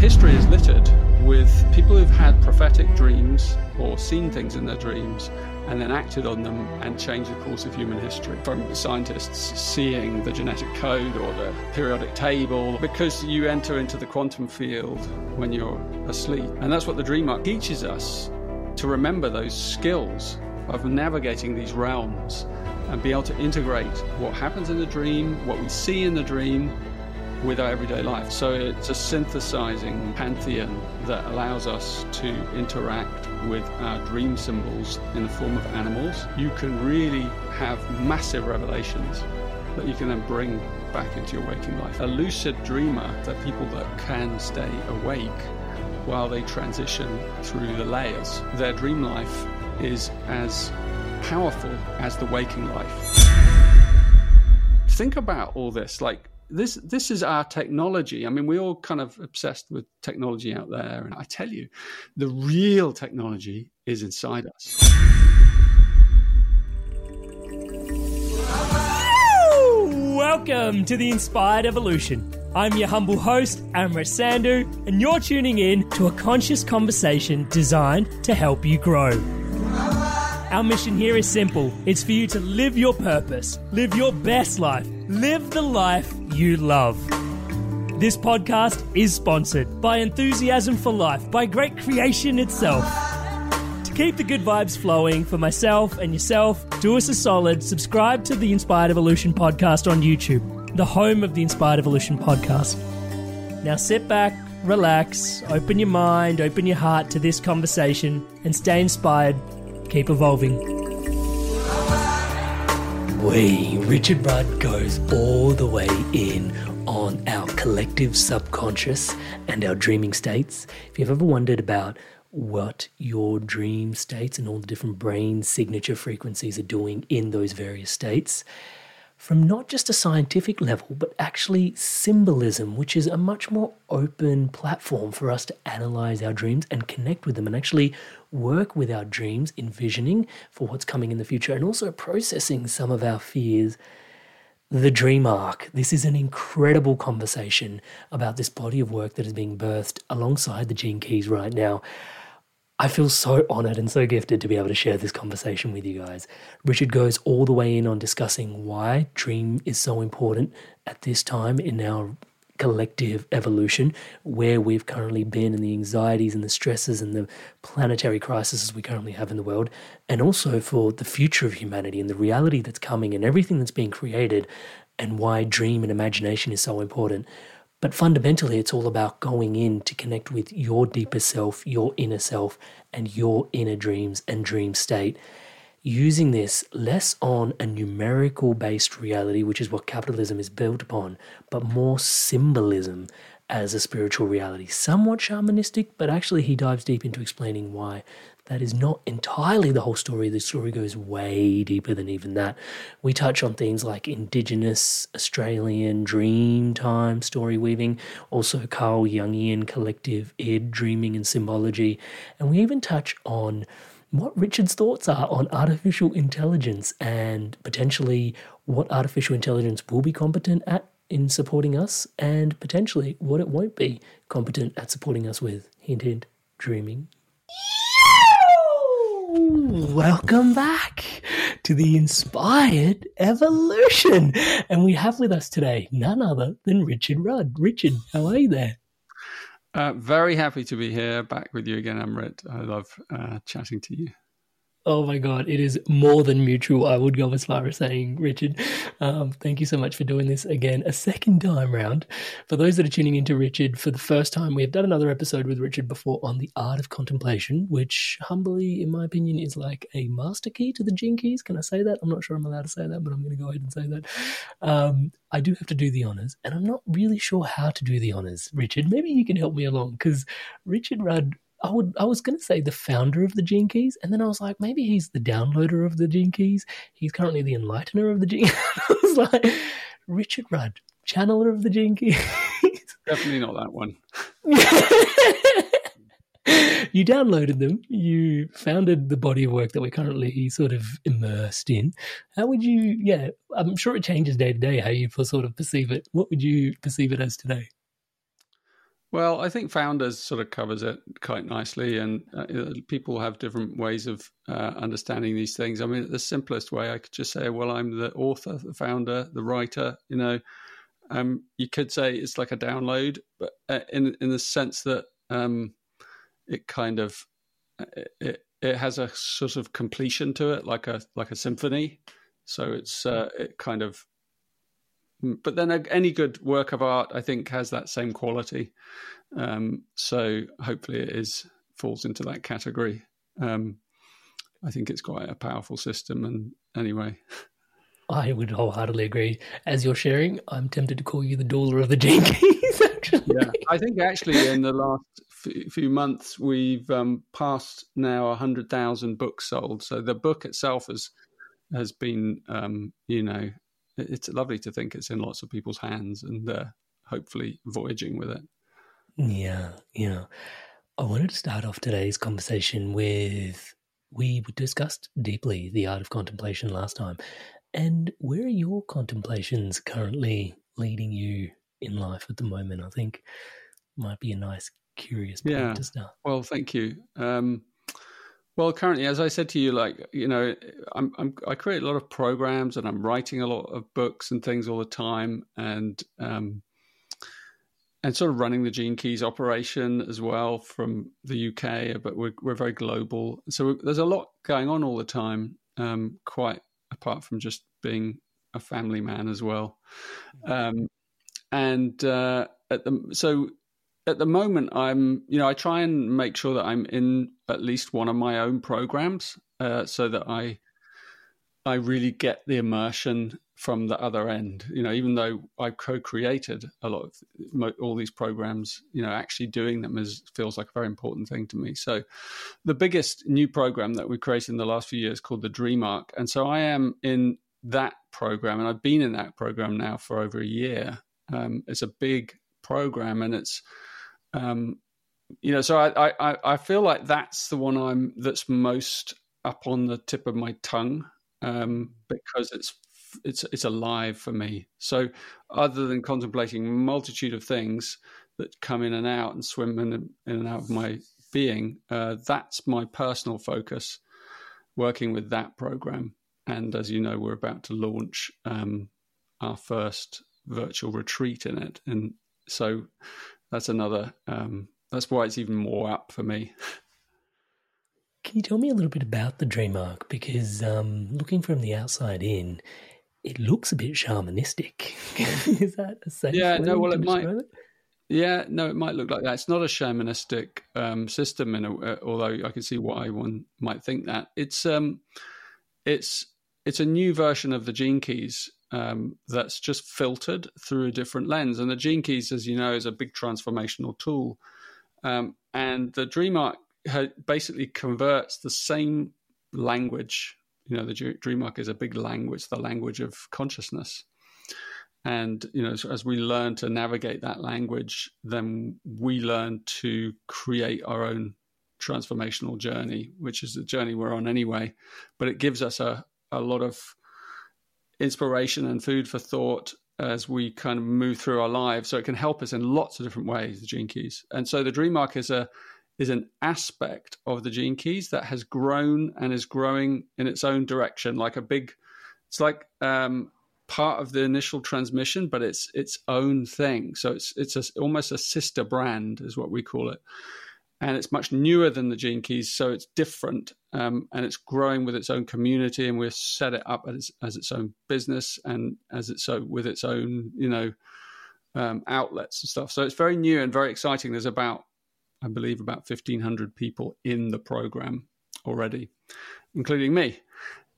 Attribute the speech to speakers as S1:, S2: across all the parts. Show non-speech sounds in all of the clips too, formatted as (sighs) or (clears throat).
S1: History is littered with people who've had prophetic dreams or seen things in their dreams and then acted on them and changed the course of human history. From scientists seeing the genetic code or the periodic table, because you enter into the quantum field when you're asleep. And that's what the dream arc teaches us to remember those skills of navigating these realms and be able to integrate what happens in the dream, what we see in the dream, with our everyday life. So it's a synthesizing pantheon that allows us to interact with our dream symbols in the form of animals. You can really have massive revelations that you can then bring back into your waking life. A lucid dreamer, the people that can stay awake while they transition through the layers. Their dream life is as powerful as the waking life. Think about all this like this this is our technology. I mean, we're all kind of obsessed with technology out there, and I tell you, the real technology is inside us.
S2: Welcome to the Inspired Evolution. I'm your humble host, Amrit Sandhu, and you're tuning in to a conscious conversation designed to help you grow. Our mission here is simple it's for you to live your purpose, live your best life, live the life you love. This podcast is sponsored by Enthusiasm for Life, by great creation itself. To keep the good vibes flowing for myself and yourself, do us a solid, subscribe to the Inspired Evolution podcast on YouTube, the home of the Inspired Evolution podcast. Now sit back, relax, open your mind, open your heart to this conversation, and stay inspired. Keep evolving. Richard Rudd goes all the way in on our collective subconscious and our dreaming states. If you've ever wondered about what your dream states and all the different brain signature frequencies are doing in those various states, from not just a scientific level, but actually symbolism, which is a much more open platform for us to analyze our dreams and connect with them and actually work with our dreams, envisioning for what's coming in the future, and also processing some of our fears. The Dream Arc. This is an incredible conversation about this body of work that is being birthed alongside the Gene Keys right now. I feel so honored and so gifted to be able to share this conversation with you guys. Richard goes all the way in on discussing why dream is so important at this time in our collective evolution, where we've currently been, and the anxieties and the stresses and the planetary crises we currently have in the world, and also for the future of humanity and the reality that's coming and everything that's being created, and why dream and imagination is so important. But fundamentally, it's all about going in to connect with your deeper self, your inner self, and your inner dreams and dream state. Using this less on a numerical based reality, which is what capitalism is built upon, but more symbolism as a spiritual reality. Somewhat shamanistic, but actually, he dives deep into explaining why that is not entirely the whole story. The story goes way deeper than even that. We touch on things like Indigenous Australian Dreamtime story weaving, also Carl Jungian collective id dreaming and symbology, and we even touch on what Richard's thoughts are on artificial intelligence and potentially what artificial intelligence will be competent at in supporting us and potentially what it won't be competent at supporting us with. Hint, hint, dreaming. Welcome back to the Inspired Evolution. And we have with us today none other than Richard Rudd. Richard, how are you there?
S1: Uh, very happy to be here back with you again, Amrit. I love uh, chatting to you.
S2: Oh my God, it is more than mutual. I would go as far as saying, Richard, um, thank you so much for doing this again, a second time round. For those that are tuning into Richard for the first time, we have done another episode with Richard before on the art of contemplation, which humbly, in my opinion, is like a master key to the gene keys. Can I say that? I'm not sure I'm allowed to say that, but I'm going to go ahead and say that. Um, I do have to do the honors, and I'm not really sure how to do the honors, Richard. Maybe you can help me along because Richard Rudd I would I was gonna say the founder of the Gene Keys, and then I was like, maybe he's the downloader of the Gene Keys. He's currently the enlightener of the Gene. (laughs) I was like, Richard Rudd, channeler of the Gene Keys.
S1: Definitely not that one. (laughs)
S2: you downloaded them. You founded the body of work that we're currently sort of immersed in. How would you? Yeah, I'm sure it changes day to day how you sort of perceive it. What would you perceive it as today?
S1: Well, I think Founders sort of covers it quite nicely, and uh, people have different ways of uh, understanding these things. I mean, the simplest way, I could just say, well, I'm the author, the founder, the writer. You know, um, you could say it's like a download, but uh, in in the sense that um, it kind of uh, it it has a sort of completion to it, like a like a symphony. So it's uh, it kind of but then any good work of art, I think, has that same quality. Um, so hopefully, it is falls into that category. Um, I think it's quite a powerful system. And anyway,
S2: I would wholeheartedly agree. As you're sharing, I'm tempted to call you the doula of the (laughs) keys. Actually,
S1: yeah, I think actually in the last few months we've um, passed now hundred thousand books sold. So the book itself has has been, um, you know, it's lovely to think it's in lots of people's hands and uh, hopefully voyaging with it.
S2: Yeah, yeah. I wanted to start off today's conversation with we discussed deeply the art of contemplation last time. And where are your contemplations currently leading you in life at the moment? I think might be a nice, curious point yeah. to start.
S1: Well, thank you. Um, well, currently, as I said to you, like you know, I'm, I'm, i create a lot of programs and I'm writing a lot of books and things all the time, and um, and sort of running the Gene Keys operation as well from the UK, but we're we're very global, so there's a lot going on all the time. Um, quite apart from just being a family man as well, um, and uh, at the so at the moment, I'm, you know, I try and make sure that I'm in at least one of my own programs, uh, so that I, I really get the immersion from the other end. You know, even though I've co-created a lot of all these programs, you know, actually doing them is feels like a very important thing to me. So, the biggest new program that we've created in the last few years called the Dream Arc, and so I am in that program, and I've been in that program now for over a year. Um, it's a big program, and it's um, you know, so I, I I feel like that's the one I'm that's most up on the tip of my tongue um, because it's it's it's alive for me. So other than contemplating multitude of things that come in and out and swim in, in and out of my being, uh, that's my personal focus. Working with that program, and as you know, we're about to launch um, our first virtual retreat in it, and so that's another. Um, that's why it's even more up for me.
S2: Can you tell me a little bit about the dream arc? Because um, looking from the outside in, it looks a bit shamanistic. (laughs) Is that a safe
S1: Yeah, no. Well, it might.
S2: It?
S1: Yeah, no, it might look like that. It's not a shamanistic um, system, in a, uh, although I can see why one might think that. It's um, it's it's a new version of the Gene Keys um, that's just filtered through a different lens. And the Gene Keys, as you know, is a big transformational tool. Um, and the Dream Arc basically converts the same language. You know, the dream arc is a big language, the language of consciousness. And you know, as we learn to navigate that language, then we learn to create our own transformational journey, which is the journey we're on anyway. But it gives us a, a lot of inspiration and food for thought as we kind of move through our lives. So it can help us in lots of different ways, the gene keys. And so the dream is a is an aspect of the gene keys that has grown and is growing in its own direction, like a big. It's like um, part of the initial transmission, but it's its own thing. So it's it's a, almost a sister brand, is what we call it and it's much newer than the Gene Keys, so it's different, um, and it's growing with its own community, and we've set it up as, as its own business and as its own with its own, you know, um, outlets and stuff. So it's very new and very exciting. There's about, I believe, about fifteen hundred people in the program already, including me,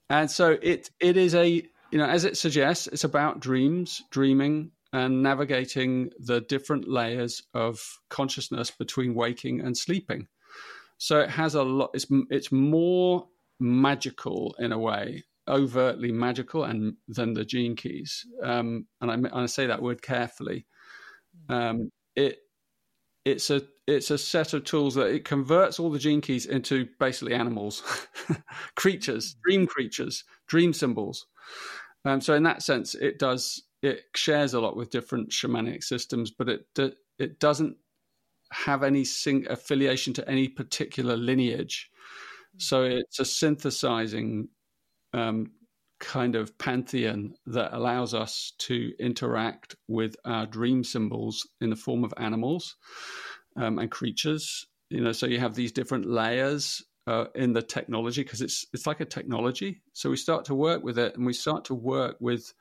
S1: and so it it is a you know as it suggests, it's about dreams, dreaming, and navigating the different layers of consciousness between waking and sleeping. So it has a lot. It's it's more magical in a way, overtly magical, and than the gene keys. Um, and I, I, say that word carefully. Um, it it's a it's a set of tools that it converts all the gene keys into basically animals, (laughs) creatures, dream creatures, dream symbols. Um, so in that sense, it does it shares a lot with different shamanic systems, but it it doesn't have any sing- affiliation to any particular lineage. So it's a synthesizing um, kind of pantheon that allows us to interact with our dream symbols in the form of animals um, and creatures. You know, so you have these different layers uh, in the technology because it's it's like a technology. So we start to work with it, and we start to work with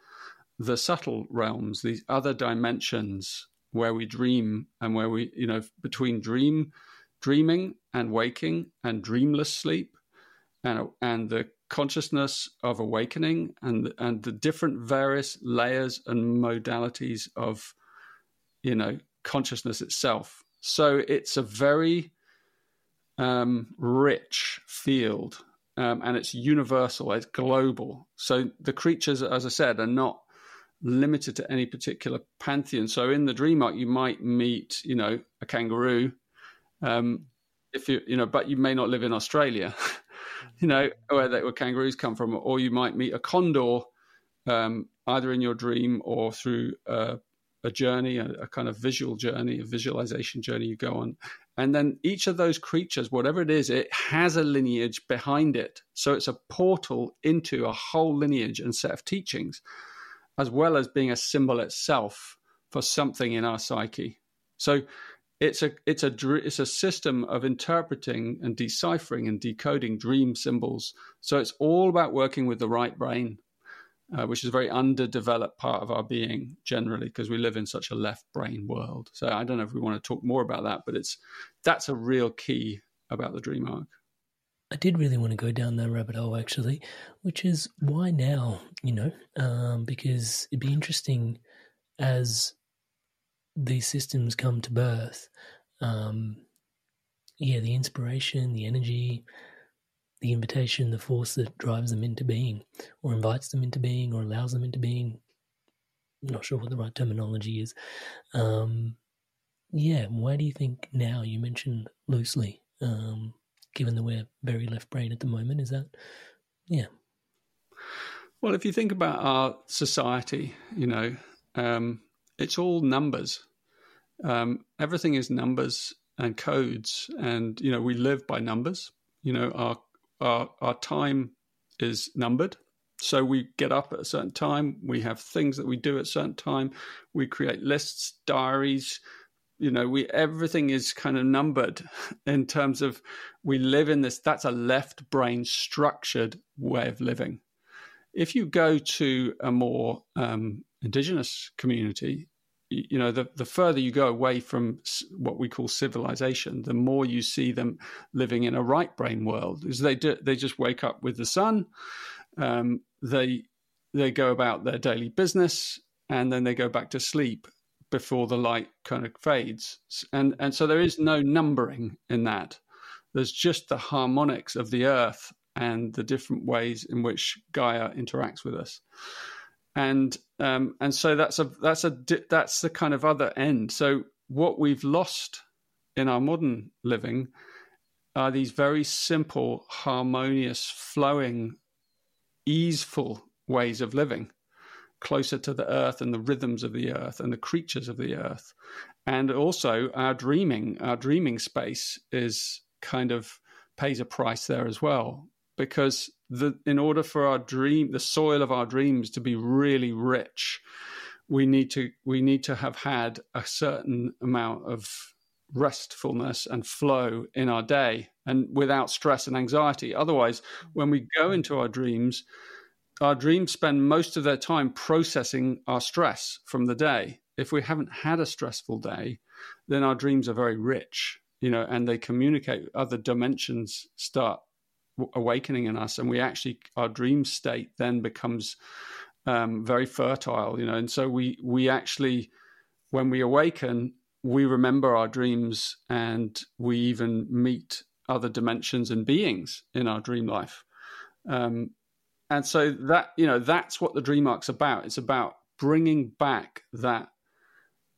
S1: the subtle realms, these other dimensions where we dream and where we, you know, between dream, dreaming and waking and dreamless sleep and, and the consciousness of awakening and, and the different various layers and modalities of, you know, consciousness itself. So it's a very um, rich field um, and it's universal, it's global. So the creatures, as I said, are not limited to any particular pantheon. So in the dream arc, you might meet, you know, a kangaroo, um, if you, you know, but you may not live in Australia, (laughs) you know, where, they, where kangaroos come from, or you might meet a condor, um, either in your dream or through a, a journey, a, a kind of visual journey, a visualization journey you go on. And then each of those creatures, whatever it is, it has a lineage behind it. So it's a portal into a whole lineage and set of teachings as well as being a symbol itself for something in our psyche. So it's a it's a it's a system of interpreting and deciphering and decoding dream symbols. So it's all about working with the right brain, uh, which is a very underdeveloped part of our being generally because we live in such a left brain world. So I don't know if we want to talk more about that, but it's that's a real key about the dream arc.
S2: I did really want to go down that rabbit hole actually, which is why now, you know, um, because it'd be interesting as these systems come to birth. Um, yeah, the inspiration, the energy, the invitation, the force that drives them into being, or invites them into being, or allows them into being. I'm not sure what the right terminology is. Um, yeah, why do you think now? You mentioned loosely. Um, given that we're very left brain at the moment. Is that, yeah.
S1: Well, if you think about our society, you know, um, it's all numbers. Um, everything is numbers and codes, and you know, we live by numbers. You know, our our our time is numbered. So we get up at a certain time. We have things that we do at a certain time. We create lists, diaries, you know we everything is kind of numbered (laughs) in terms of we live in this that's a left brain structured way of living. If you go to a more um, indigenous community you know the, the further you go away from what we call civilization the more you see them living in a right brain world. Is they do, they just wake up with the sun um, they they go about their daily business and then they go back to sleep before the light kind of fades and and so there is no numbering in that There's just the harmonics of the earth and the different ways in which Gaia interacts with us. And um, and so that's a that's a that's the kind of other end. So what we've lost in our modern living are these very simple, harmonious, flowing, easeful ways of living, closer to the earth and the rhythms of the earth and the creatures of the earth. And also our dreaming, our dreaming space is kind of pays a price there as well. Because the in order for our dream the soil of our dreams to be really rich, we need to we need to have had a certain amount of restfulness and flow in our day and without stress and anxiety. Otherwise, when we go into our dreams, our dreams spend most of their time processing our stress from the day. If we haven't had a stressful day, then our dreams are very rich, you know, and they communicate other dimensions start awakening in us and we actually our dream state then becomes um, very fertile you know and so we we actually when we awaken we remember our dreams and we even meet other dimensions and beings in our dream life. Um, and so that, you know, that's what the dream arc's about. It's about bringing back that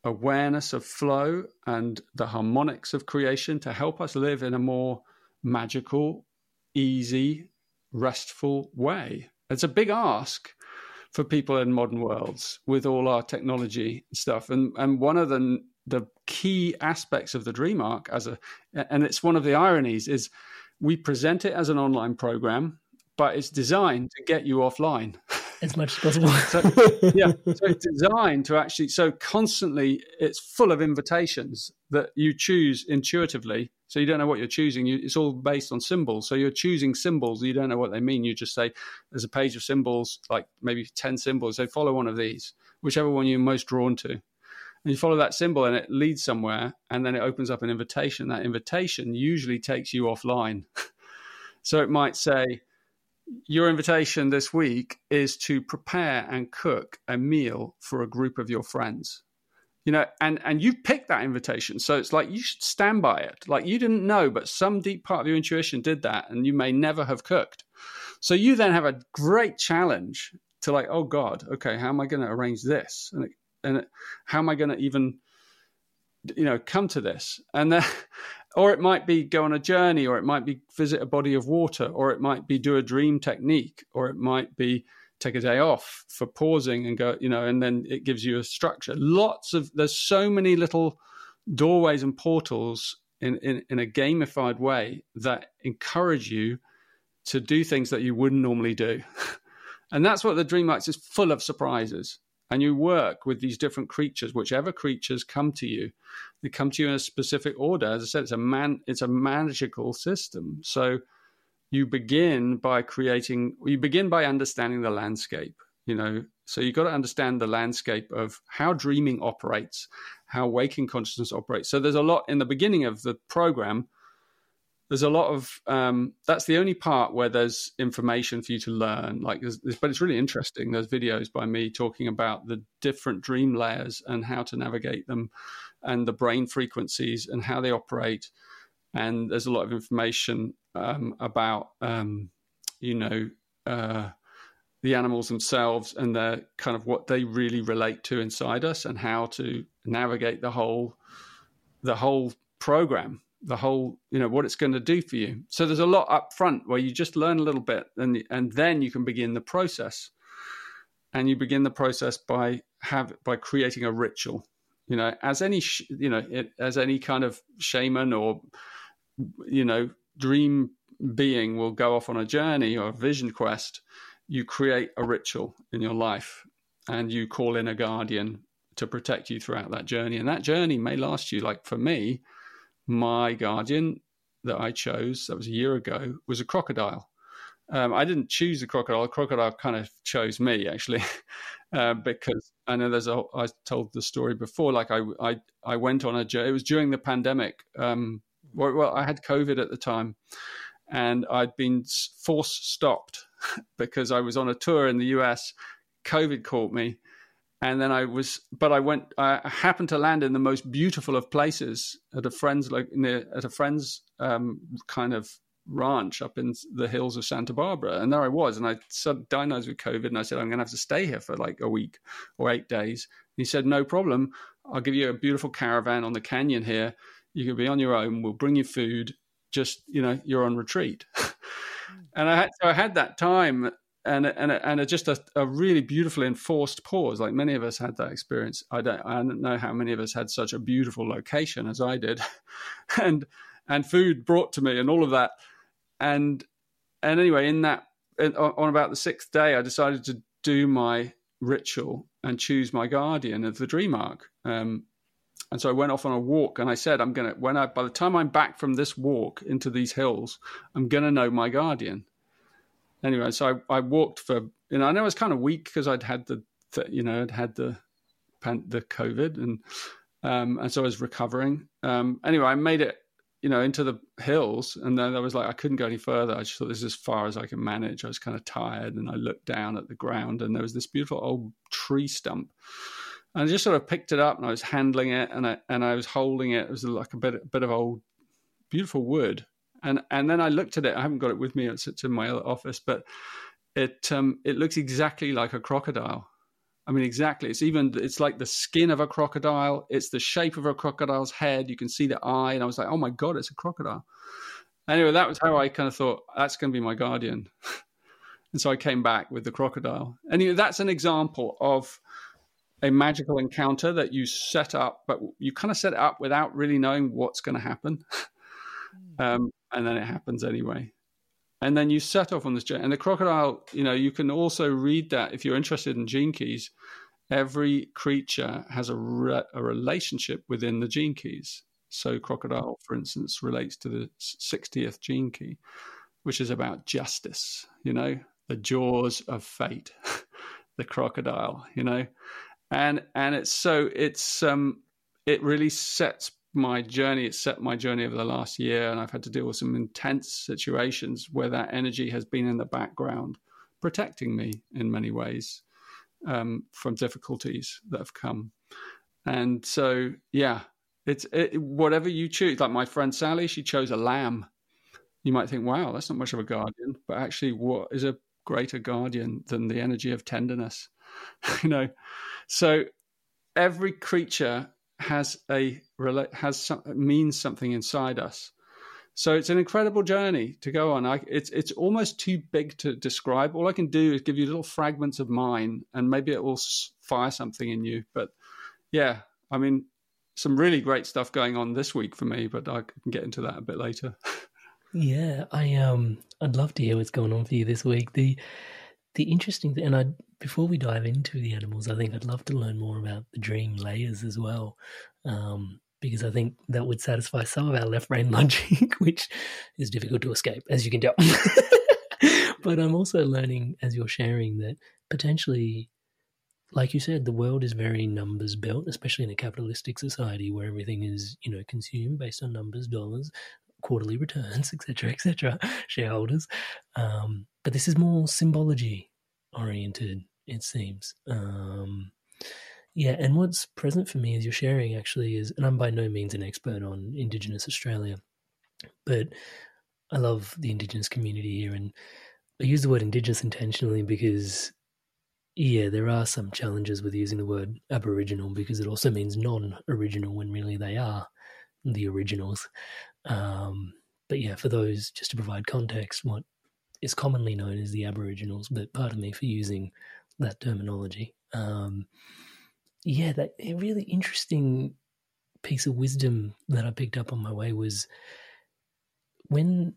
S1: awareness of flow and the harmonics of creation to help us live in a more magical, easy, restful way. It's a big ask for people in modern worlds with all our technology stuff. And and one of the the key aspects of the dream arc as a and it's one of the ironies is we present it as an online program but it's designed to get you offline.
S2: As much as possible. (laughs)
S1: So, yeah so it's (laughs) designed to actually so constantly it's full of invitations that you choose intuitively. So you don't know what you're choosing. You, it's all based on symbols. So you're choosing symbols. You don't know what they mean. You just say there's a page of symbols like maybe 10 symbols. So follow one of these whichever one you're most drawn to. And you follow that symbol and it leads somewhere and then it opens up an invitation. That invitation usually takes you offline. (laughs) So it might say your invitation this week is to prepare and cook a meal for a group of your friends. You know and and you picked that invitation so it's like you should stand by it. Like you didn't know but some deep part of your intuition did that and you may never have cooked. So you then have a great challenge to like oh god okay how am i going to arrange this? And it and how am I going to even, you know, come to this? And then, or it might be go on a journey, or it might be visit a body of water, or it might be do a dream technique, or it might be take a day off for pausing and go, you know, and then it gives you a structure. Lots of there's so many little doorways and portals in, in, in a gamified way that encourage you to do things that you wouldn't normally do. (laughs) and that's what the Dream Arc's is full of surprises and you work with these different creatures, whichever creatures come to you, they come to you in a specific order. As I said, it's a man, it's a magical system. So you begin by creating, you begin by understanding the landscape. You know, so you've got to understand the landscape of how dreaming operates, how waking consciousness operates. So there's a lot in the beginning of the program there's a lot of um, that's the only part where there's information for you to learn. Like there's, there's, but it's really interesting. There's videos by me talking about the different dream layers and how to navigate them and the brain frequencies and how they operate. And there's a lot of information um, about um, you know uh, the animals themselves and their kind of what they really relate to inside us and how to navigate the whole the whole program the whole you know what it's going to do for you. So there's a lot up front where you just learn a little bit and and then you can begin the process. And you begin the process by have by creating a ritual. You know as any you know it, as any kind of shaman or you know dream being will go off on a journey or a vision quest you create a ritual in your life and you call in a guardian to protect you throughout that journey. And that journey may last you like for me my guardian that I chose, that was a year ago, was a crocodile. Um, I didn't choose the crocodile. The crocodile kind of chose me, actually, (laughs) uh, because I know there's a. I told the story before. Like I, I, I went on a. It was during the pandemic. Um, well, well, I had COVID at the time, and I'd been force stopped (laughs) because I was on a tour in the US. COVID caught me, and then I was, but I went. I happened to land in the most beautiful of places at a friend's, like near at a friend's um, kind of ranch up in the hills of Santa Barbara, and there I was, and I said diagnosed with COVID, and I said I'm going to have to stay here for like a week or eight days. he said, no problem. I'll give you a beautiful caravan on the canyon here. You can be on your own. We'll bring you food. Just you know, you're on retreat. (laughs) and I had so I had that time and and and just a, a, really beautifully enforced pause. Like many of us had that experience. I don't I don't know how many of us had such a beautiful location as I did, (laughs) and and food brought to me and all of that. And and anyway, in that on about the sixth day, I decided to do my ritual and choose my guardian of the dream arc. Um, and so I went off on a walk, and I said, "I'm gonna when I by the time I'm back from this walk into these hills, I'm gonna know my guardian." Anyway, so I, I walked for you know, I know I was kind of weak because I'd had the, you know I'd had the the COVID and um, and so I was recovering. Um, anyway, I made it you know into the hills, and then I was like I couldn't go any further. I just thought this is as far as I can manage. I was kind of tired, and I looked down at the ground, and there was this beautiful old tree stump. And I just sort of picked it up, and I was handling it, and I and I was holding it. It was like a bit a bit of old, beautiful wood, and and then I looked at it. I haven't got it with me; it's, it's in my office, but it um, it looks exactly like a crocodile. I mean, exactly. It's even it's like the skin of a crocodile. It's the shape of a crocodile's head. You can see the eye, and I was like, oh my god, it's a crocodile. Anyway, that was how I kind of thought that's going to be my guardian. (laughs) and so I came back with the crocodile. Anyway, that's an example of a magical encounter that you set up, but you kind of set it up without really knowing what's going to happen. Hmm. um, and then it happens anyway. And then you set off on this journey. And the crocodile, you know, you can also read that if you're interested in gene keys. Every creature has a, re- a relationship within the gene keys. So, crocodile, for instance, relates to the 60th gene key, which is about justice, you know, the jaws of fate, (laughs) the crocodile, you know. And and it's so it's um it really sets my journey, it's set my journey over the last year, and I've had to deal with some intense situations where that energy has been in the background, protecting me in many ways um, from difficulties that have come. And so, yeah, it's it, whatever you choose. Like my friend Sally, she chose a lamb. You might think, wow, that's not much of a guardian, but actually, what is a greater guardian than the energy of tenderness? (laughs) you know, so every creature has a has some, means something inside us. So it's an incredible journey to go on. I, it's it's almost too big to describe. All I can do is give you little fragments of mine, and maybe it will fire something in you. But yeah, I mean, some really great stuff going on this week for me. But I can get into that a bit later. (laughs)
S2: yeah, I um, I'd love to hear what's going on for you this week. The the interesting thing, and I before we dive into the animals, I think I'd love to learn more about the dream layers as well, um, because I think that would satisfy some of our left brain (laughs) logic, which is difficult to escape, as you can tell. (laughs) but I'm also learning as you're sharing that potentially, like you said, the world is very numbers built, especially in a capitalistic society where everything is, you know, consumed based on numbers, dollars, quarterly returns, (laughs) etc., etc., shareholders. Um, but this is more symbology oriented, it seems. Um, yeah, and what's present for me as you're sharing actually is, and I'm by no means an expert on Indigenous Australia, but I love the Indigenous community here, and I use the word Indigenous intentionally because, yeah, there are some challenges with using the word Aboriginal because it also means non-original when really they are the originals. Um, but yeah, for those, just to provide context, what is commonly known as the Aboriginals, but pardon me for using that terminology. Um, yeah, that a really interesting piece of wisdom that I picked up on my way was when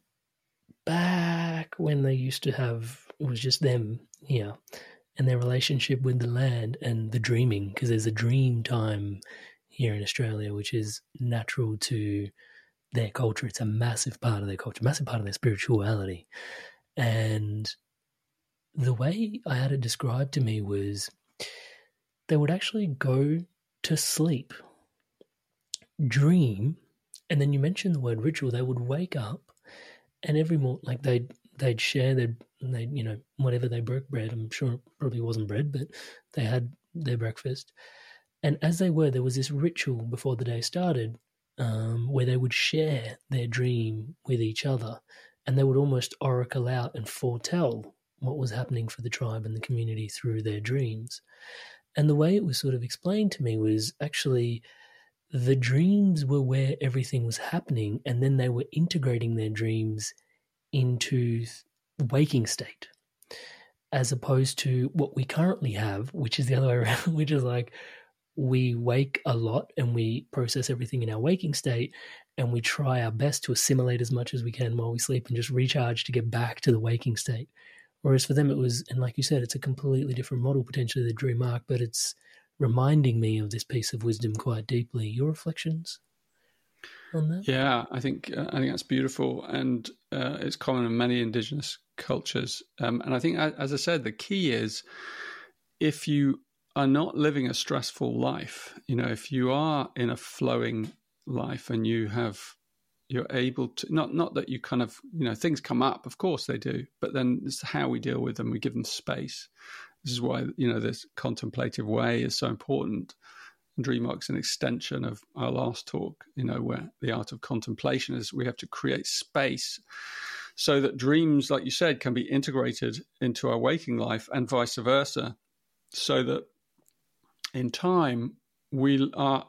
S2: back when they used to have it was just them here and their relationship with the land and the dreaming because there's a dream time here in Australia which is natural to their culture it's a massive part of their culture massive part of their spirituality and the way I had it described to me was they would actually go to sleep, dream, and then you mentioned the word ritual. They would wake up, and every morning, like they'd they'd share their they you know whatever they broke bread. I'm sure it probably wasn't bread, but they had their breakfast. And as they were, there was this ritual before the day started um, where they would share their dream with each other and they would almost oracle out and foretell what was happening for the tribe and the community through their dreams. And the way it was sort of explained to me was actually the dreams were where everything was happening, and then they were integrating their dreams into the waking state, as opposed to what we currently have, which is the other way around, (laughs) which is like we wake a lot and we process everything in our waking state and we try our best to assimilate as much as we can while we sleep and just recharge to get back to the waking state. Whereas for them, it was, and like you said, it's a completely different model, potentially the dream arc, but it's reminding me of this piece of wisdom quite deeply. Your reflections on that?
S1: Yeah, I think uh, I think that's beautiful, and uh, it's common in many indigenous cultures. Um, and I think, as I said, the key is if you are not living a stressful life, you know, if you are in a flowing life and you have you're able to not not that you kind of you know things come up of course they do but then it's how we deal with them we give them space. This is why you know this contemplative way is so important. And dream arc's an extension of our last talk you know where the art of contemplation is we have to create space so that dreams like you said can be integrated into our waking life and vice versa so that in time we are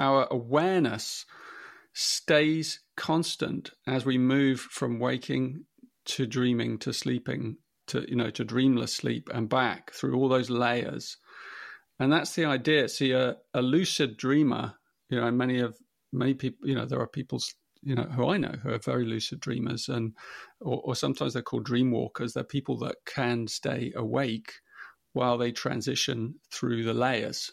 S1: our awareness stays constant as we move from waking to dreaming to sleeping to you know to dreamless sleep and back through all those layers. And that's the idea. See a, a lucid dreamer you know many of many people you know there are people you know who i know who are very lucid dreamers and or, or sometimes they're called dream walkers. They're people that can stay awake while they transition through the layers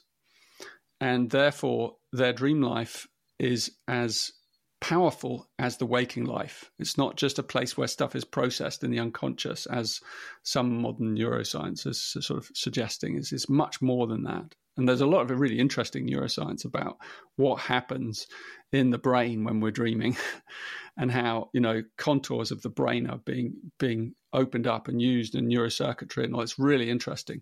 S1: and therefore their dream life is as powerful as the waking life. It's not just a place where stuff is processed in the unconscious, as some modern neuroscience is sort of suggesting. It's, it's much more than that. And there's a lot of really interesting neuroscience about what happens in the brain when we're dreaming, (laughs) and how you know contours of the brain are being being opened up and used in neurocircuitry, and all. It's really interesting.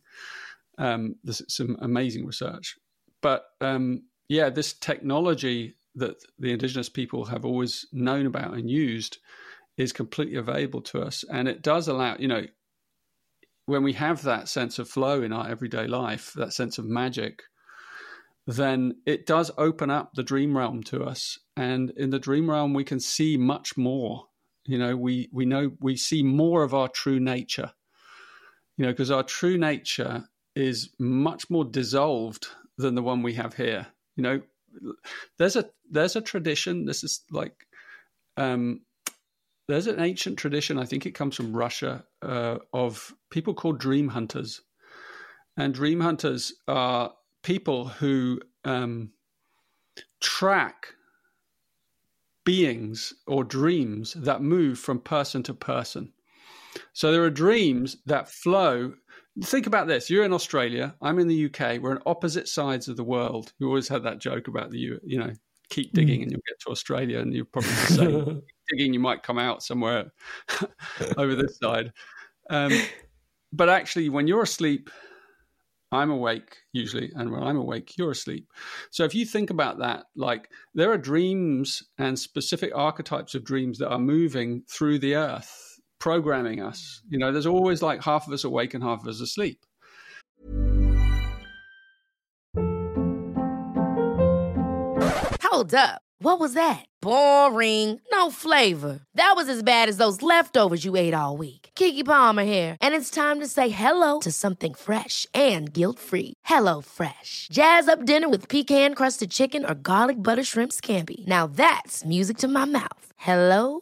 S1: Um, there's some amazing research, but um, yeah, this technology that the indigenous people have always known about and used is completely available to us. And it does allow, you know, when we have that sense of flow in our everyday life, that sense of magic, then it does open up the dream realm to us. And in the dream realm, we can see much more. You know, we, we know we see more of our true nature, you know, because our true nature is much more dissolved than the one we have here. You know, there's a there's a tradition. This is like um, there's an ancient tradition. I think it comes from Russia uh, of people called dream hunters, and dream hunters are people who um, track beings or dreams that move from person to person. So there are dreams that flow think about this. You're in australia. I'm in the uk we're on opposite sides of the world. You always had that joke about the you you know keep digging mm. and you'll get to australia and you're probably say (laughs) digging you might come out somewhere (laughs) over this side. Um, but actually when you're asleep i'm awake usually and when i'm awake you're asleep. So if you think about that like there are dreams and specific archetypes of dreams that are moving through the earth programming us. You know, there's always like half of us awake and half of us asleep.
S3: Hold up. What was that? Boring. No flavor. That was as bad as those leftovers you ate all week. Keke Palmer here, and it's time to say hello to something fresh and guilt-free. Hello Fresh. Jazz up dinner with pecan-crusted chicken or garlic butter shrimp scampi. Now that's music to my mouth. Hello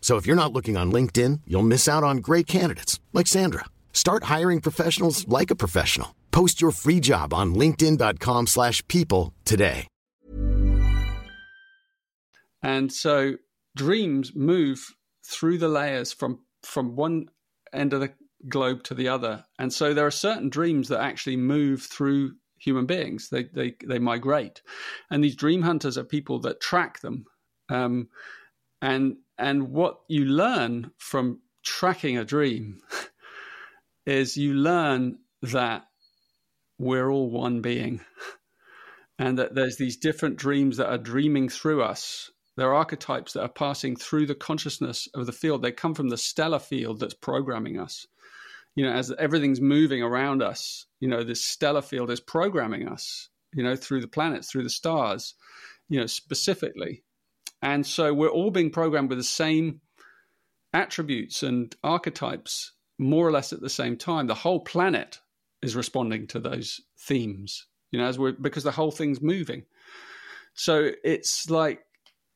S4: So if you're not looking on LinkedIn, you'll miss out on great candidates like Sandra. Start hiring professionals like a professional. Post your free job on linkedin.com slash people today.
S1: And so dreams move through the layers from, from one end of the globe to the other. And so there are certain dreams that actually move through human beings. They, they, they migrate. And these dream hunters are people that track them. Um, and, and what you learn from tracking a dream (laughs) is you learn that we're all one being (laughs) and that there's these different dreams that are dreaming through us. There are archetypes that are passing through the consciousness of the field. They come from the stellar field that's programming us. You know, as everything's moving around us, you know, this stellar field is programming us, you know, through the planets, through the stars, you know, specifically. And so we're all being programmed with the same attributes and archetypes more or less at the same time. The whole planet is responding to those themes, you know, as we're because the whole thing's moving. So it's like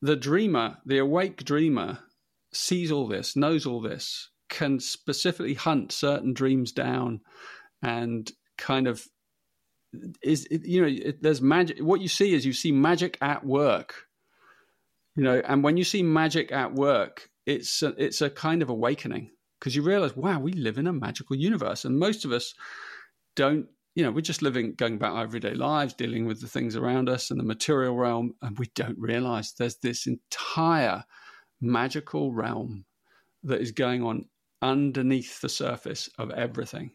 S1: the dreamer, the awake dreamer, sees all this, knows all this, can specifically hunt certain dreams down, and kind of is you know there's magic. What you see is you see magic at work, you know, and when you see magic at work, it's a, it's a kind of awakening because you realize, wow, we live in a magical universe, and most of us don't. You know, we're just living, going about our everyday lives, dealing with the things around us and the material realm, and we don't realize there's this entire magical realm that is going on underneath the surface of everything.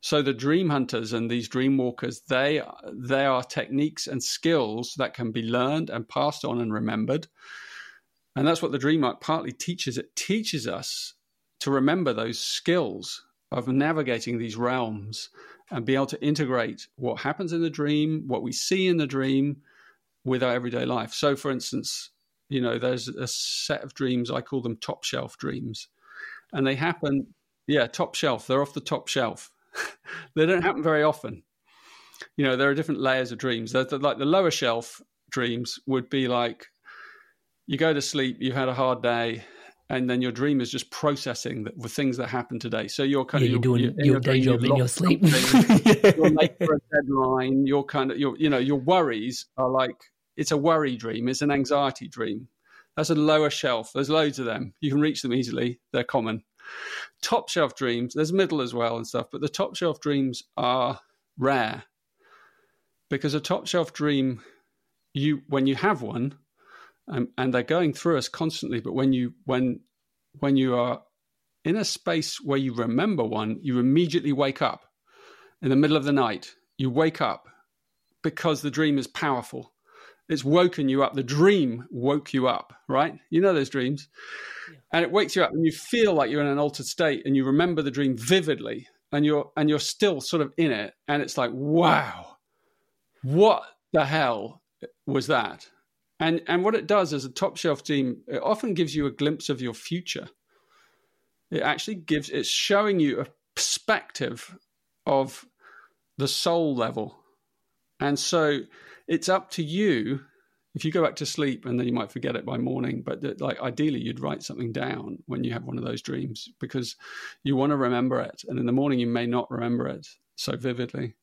S1: So the dream hunters and these dream walkers, they they are techniques and skills that can be learned and passed on and remembered. And that's what the dream arc partly teaches. It teaches us to remember those skills of navigating these realms and be able to integrate what happens in the dream, what we see in the dream with our everyday life. So, for instance, you know, there's a set of dreams, I call them top shelf dreams, and they happen, yeah, top shelf, they're off the top shelf. (laughs) they don't happen very often. You know, there are different layers of dreams. Like the lower shelf dreams would be like you go to sleep, you've had a hard day, and then your dream is just processing the, the things that happened today. So you're kind
S2: yeah,
S1: of
S2: you're doing
S1: you're,
S2: your day job in your sleep. (laughs)
S1: you're late for a deadline. You're kind of your you know your worries are like it's a worry dream. It's an anxiety dream. That's a lower shelf. There's loads of them. You can reach them easily. They're common. Top shelf dreams. There's middle as well and stuff, but the top shelf dreams are rare because a top shelf dream, you when you have one, um, and they're going through us constantly. But when you when when you are in a space where you remember one, you immediately wake up in the middle of the night. You wake up because the dream is powerful. It's woken you up. The dream woke you up, right? You know those dreams. Yeah. And it wakes you up and you feel like you're in an altered state and you remember the dream vividly and you're and you're still sort of in it and it's like, wow, what the hell was that? And and what it does as a top shelf team, it often gives you a glimpse of your future. It actually gives it's showing you a perspective of the soul level. And so it's up to you. If you go back to sleep and then you might forget it by morning but like ideally you'd write something down when you have one of those dreams because you want to remember it and in the morning you may not remember it so vividly.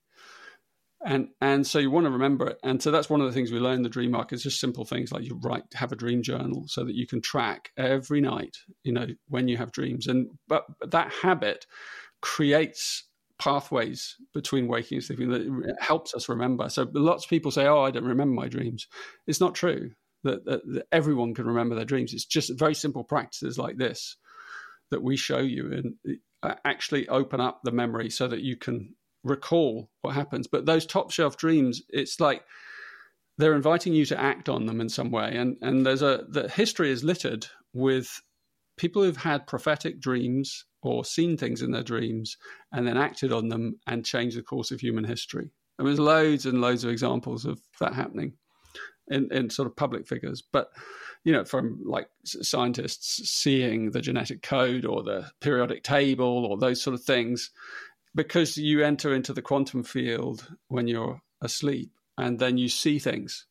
S1: And and so you want to remember it. And so that's one of the things we learn the dream arc is just simple things like you write have a dream journal so that you can track every night you know when you have dreams. And but that habit creates pathways between waking and sleeping that helps us remember so lots of people say oh i don't remember my dreams it's not true that, that, that everyone can remember their dreams it's just very simple practices like this that we show you and uh, actually open up the memory so that you can recall what happens. But those top shelf dreams, it's like they're inviting you to act on them in some way. And and there's a the history is littered with people who've had prophetic dreams or seen things in their dreams and then acted on them and changed the course of human history. And there's loads and loads of examples of that happening in, in sort of public figures. But you know, from like scientists seeing the genetic code or the periodic table or those sort of things, because you enter into the quantum field when you're asleep and then you see things.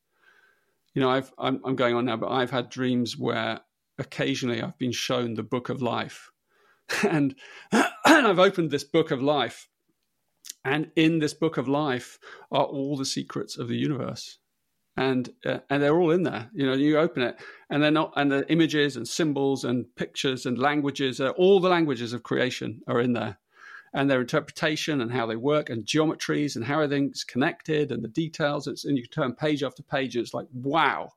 S1: You know, I've, I'm, I'm going on now, but I've had dreams where occasionally I've been shown the book of life (laughs) and (clears throat) and I've opened this book of life, and in this book of life are all the secrets of the universe and uh, and they're all in there. You know, you open it, and they're not, and the images and symbols and pictures and languages, uh, all the languages of creation are in there, and their interpretation and how they work and geometries and how everything's connected and the details. It's, and you turn page after page, and it's like, wow,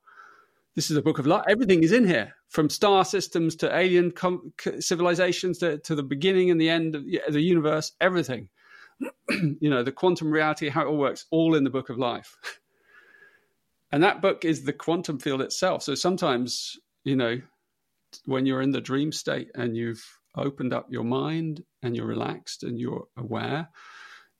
S1: this is a book of life. Everything is in here, from star systems to alien com- civilizations to, to the beginning and the end of the universe. Everything, (clears throat) you know, the quantum reality, how it all works, all in the book of life. (laughs) and that book is the quantum field itself. So sometimes, you know, when you're in the dream state and you've opened up your mind and you're relaxed and you're aware,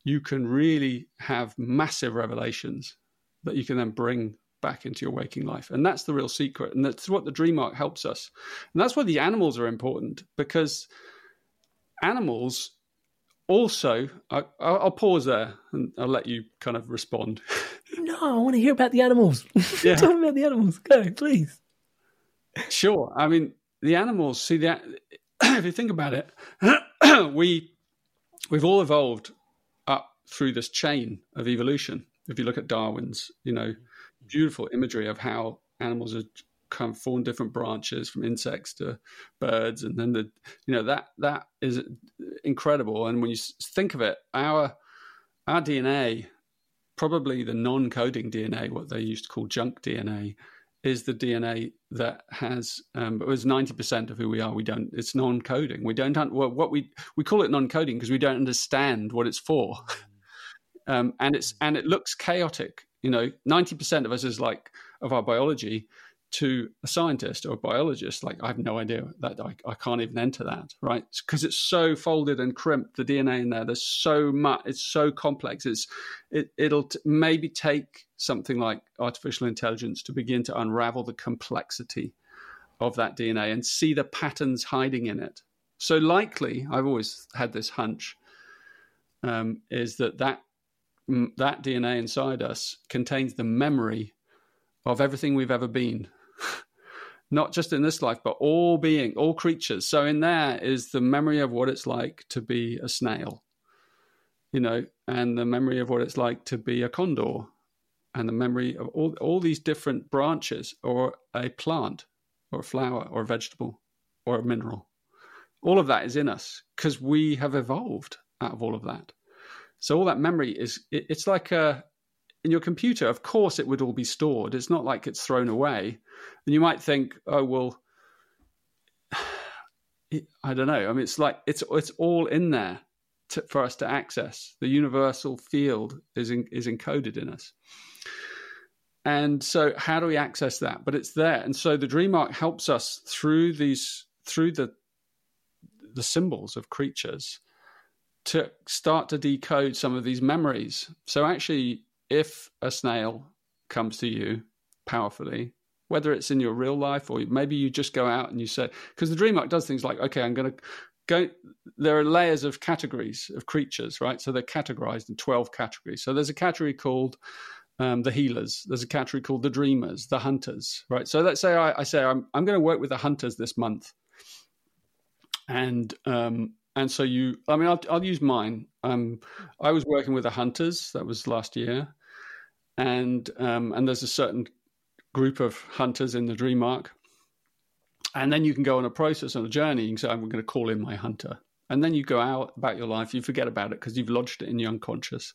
S1: you can really have massive revelations that you can then bring back into your waking life. And that's the real secret. And that's what the dream arc helps us. And that's why the animals are important because animals also, I, will pause there and I'll let you kind of respond. (laughs)
S2: No, I want to hear about the animals. (laughs) Yeah. Tell me about the animals. Go, please.
S1: Sure. I mean, the animals. See that (clears throat) if you think about it, (clears throat) we we've all evolved up through this chain of evolution. If you look at Darwin's, you know, beautiful imagery of how animals are kind of formed different branches from insects to birds, and then the you know that that is incredible. And when you think of it, our our DNA probably the non-coding DNA, what they used to call junk DNA, is the DNA that has um, it was ninety percent of who we are. We don't. It's non-coding. We don't. Well, what we we call it non-coding because we don't understand what it's for, (laughs) um, and it's and it looks chaotic. You know, ninety percent of us is like of our biology to a scientist or a biologist, like I have no idea that I, I can't even enter that, right? Because it's so folded and crimped, the DNA in there. There's so much. It's so complex. It's it, it'll t- maybe take something like artificial intelligence to begin to unravel the complexity of that DNA and see the patterns hiding in it. So likely, I've always had this hunch, um, is that that that DNA inside us contains the memory of everything we've ever been (laughs) not just in this life, but all being, all creatures. So in there is the memory of what it's like to be a snail, you know, and the memory of what it's like to be a condor, and the memory of all, all these different branches, or a plant, or a flower, or a vegetable, or a mineral. All of that is in us because we have evolved out of all of that. So all that memory is, it, it's like a, in your computer, of course, it would all be stored. It's not like it's thrown away. And you might think, oh well, (sighs) I don't know. I mean, it's like it's it's all in there to, for us to access. The universal field is in, is encoded in us. And so, how do we access that? But it's there. And so, the dream arc helps us through these through the the symbols of creatures to start to decode some of these memories. So, actually, if a snail comes to you powerfully, whether it's in your real life or maybe you just go out and you say, because the dream does things like, okay, I'm going to go, there are layers of categories of creatures, right? So they're categorized in 12 categories. So there's a category called um, the healers, there's a category called the dreamers, the hunters, right? So let's say I, I say, I'm, I'm going to work with the hunters this month. And um, and so you, I mean, I'll, I'll use mine. Um, I was working with the hunters. That was last year, and um, and there's a certain group of hunters in the dream arc, and then you can go on a process on a journey. You say, I'm going to call in my hunter, and then you go out about your life. You forget about it because you've lodged it in your unconscious,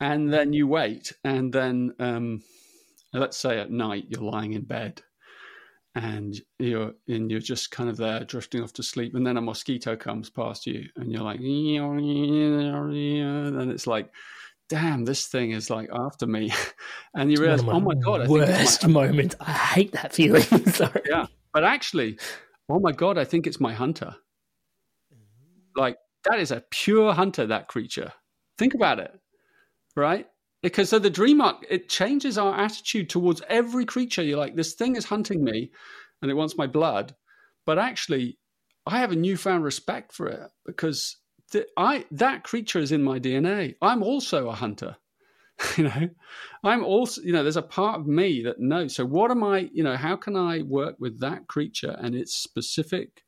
S1: and then you wait, and then um, let's say at night you're lying in bed and you're and you're just kind of there drifting off to sleep and then a mosquito comes past you and you're like and it's like damn this thing is like after me. (laughs) And you realize oh my god
S2: I worst my moment i hate that feeling (laughs) sorry.
S1: Yeah but actually oh my god i think it's my hunter. Mm-hmm. Like that is a pure hunter that creature. Think about it right because so the dream arc it changes our attitude towards every creature. You're like this thing is hunting me and it wants my blood. But actually i have a newfound respect for it because the, i that creature is in my dna i'm also a hunter (laughs) you know? I'm also you know there's a part of me that knows. So what am i you know how can i work with that creature and its specific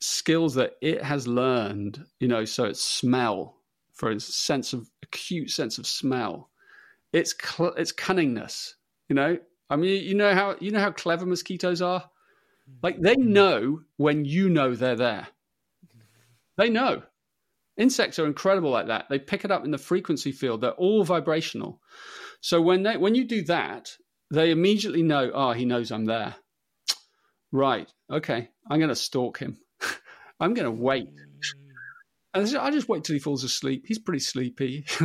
S1: skills that it has learned, you know, so it's smell, for its sense of acute sense of smell, it's cl- it's cunningness, you know. I mean, you know how you know how clever mosquitoes are. Like they mm. know when you know they're there. They know. Insects are incredible like that. They pick it up in the frequency field. They're all vibrational. So when they when you do that, they immediately know, oh, he knows I'm there. Right. Okay. I'm going to stalk him. (laughs) I'm going to wait. And I just wait till he falls asleep. He's pretty sleepy. (laughs)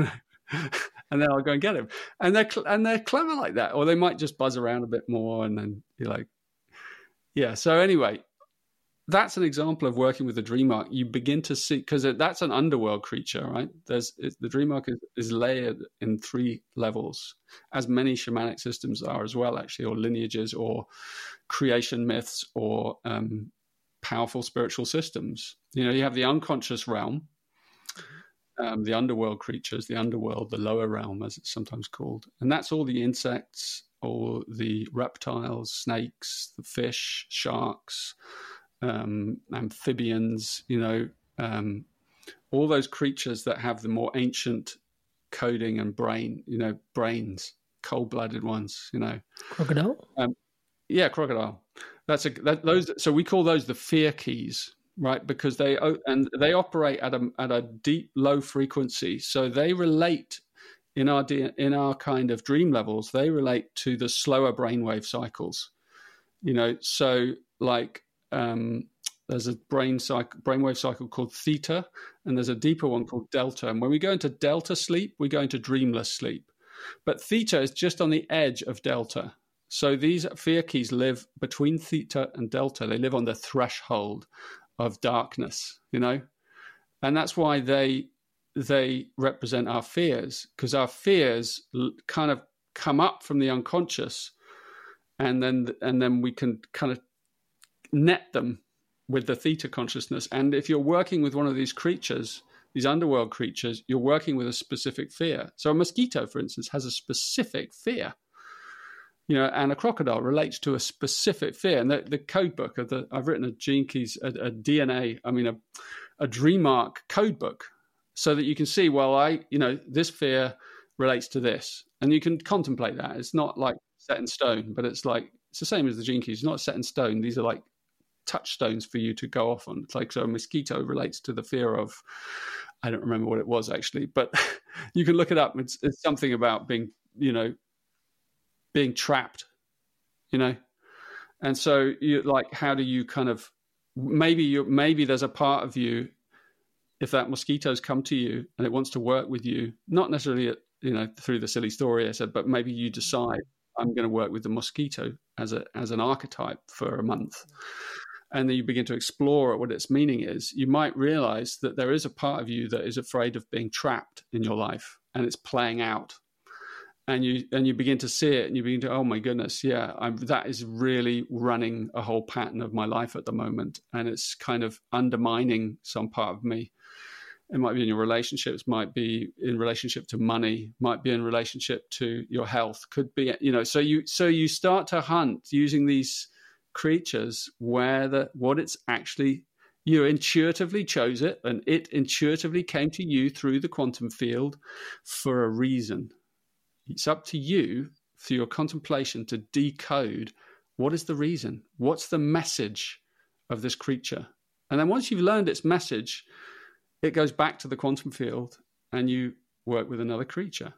S1: and then I'll go and get him. And they're and they're clever like that, or they might just buzz around a bit more, and then you're like, yeah. So anyway, that's an example of working with the dream arc. You begin to see because that's an underworld creature, right? There's the dream arc is, is, layered in three levels, as many shamanic systems are as well, actually, or lineages, or creation myths, or um, powerful spiritual systems. You know, you have the unconscious realm, um, the underworld creatures, the underworld, the lower realm, as it's sometimes called, and that's all the insects, all the reptiles, snakes, the fish, sharks um, amphibians, you know, um, all those creatures that have the more ancient coding and brain, you know, brains, cold-blooded ones, you know.
S2: Crocodile. Um,
S1: yeah, crocodile. That's a that, those. So we call those the fear keys, right? Because they and they operate at a at a deep low frequency, so they relate in our in our kind of dream levels. They relate to the slower brainwave cycles, you know. So like um, there's a brain cycle, brainwave cycle called theta, and there's a deeper one called delta. And when we go into delta sleep, we go into dreamless sleep. But theta is just on the edge of delta. So these fear keys live between theta and delta. They live on the threshold of darkness, you know, and that's why they they represent our fears because our fears kind of come up from the unconscious, and then and then we can kind of net them with the theta consciousness. And if you're working with one of these creatures, these underworld creatures, you're working with a specific fear. So a mosquito, for instance, has a specific fear. You know, and a crocodile relates to a specific fear. And the, the code book of the I've written a gene keys, a, a DNA, I mean a a dream arc code book, so that you can see, well, I, you know, this fear relates to this. And you can contemplate that. It's not like set in stone, but it's like it's the same as the gene keys. It's not set in stone. These are like touchstones for you to go off on. It's like so a mosquito relates to the fear of I don't remember what it was actually, but (laughs) you can look it up. It's, it's something about being, you know, being trapped, you know, and so you like, how do you kind of maybe you maybe there's a part of you if that mosquito's come to you and it wants to work with you, not necessarily at, you know through the silly story I said, but maybe you decide I'm going to work with the mosquito as a as an archetype for a month. And then you begin to explore what its meaning is, you might realize that there is a part of you that is afraid of being trapped in your life and it's playing out. And you and you begin to see it, and you begin to, oh my goodness, yeah, I'm, that is really running a whole pattern of my life at the moment, and it's kind of undermining some part of me. It might be in your relationships, might be in relationship to money, might be in relationship to your health, could be, you know. So you so you start to hunt using these creatures where the what it's actually you intuitively chose it and it intuitively came to you through the quantum field for a reason it's up to you through your contemplation to decode what is the reason what's the message of this creature and then once you've learned its message it goes back to the quantum field and you work with another creature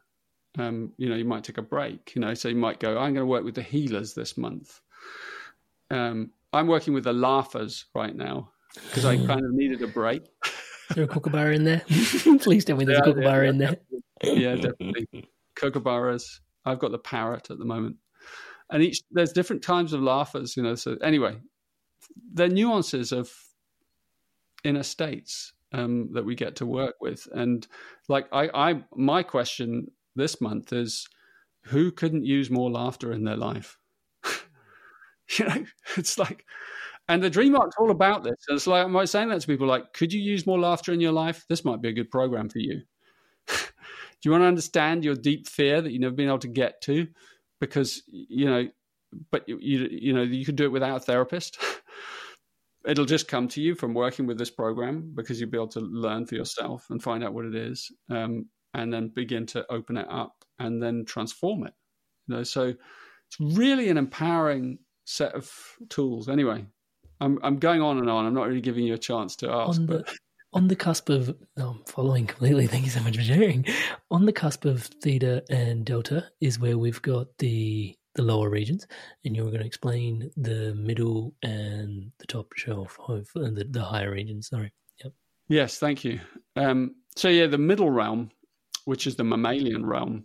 S1: um, you know you might take a break you know so you might go i'm going to work with the healers this month um, I'm working with the laughers right now because I kind of needed a break.
S2: Is there a kookaburra in there? (laughs) Please tell me there's yeah, a kookaburra yeah, in there.
S1: yeah, definitely. Kookaburras. I've got the parrot at the moment. And each there's different kinds of laughers, you know. So anyway, they're nuances of inner states um, that we get to work with. And like I, I my question this month is who couldn't use more laughter in their life? (laughs) You know, it's like, and the dream arc's all about this. And it's like, I might saying that to people like, could you use more laughter in your life? This might be a good program for you. Do you want to understand your deep fear that you've never been able to get to? Because, you know, but you, you, you know, you could do it without a therapist. (laughs) it'll just come to you from working with this program because you'll be able to learn for yourself and find out what it is, um, and then begin to open it up and then transform it. You know, so it's really an empowering set of tools. Anyway, I'm I'm going on and on. I'm not really giving you a chance to ask.
S2: On the, (laughs) on the cusp of, oh, I'm following completely. Thank you so much for sharing. On the cusp of theta and delta is where we've got the the lower regions, and you were going to explain the middle and the top shelf of the, the higher regions. Sorry. Yep.
S1: Yes, thank you. Um, so yeah, the middle realm, which is the mammalian realm,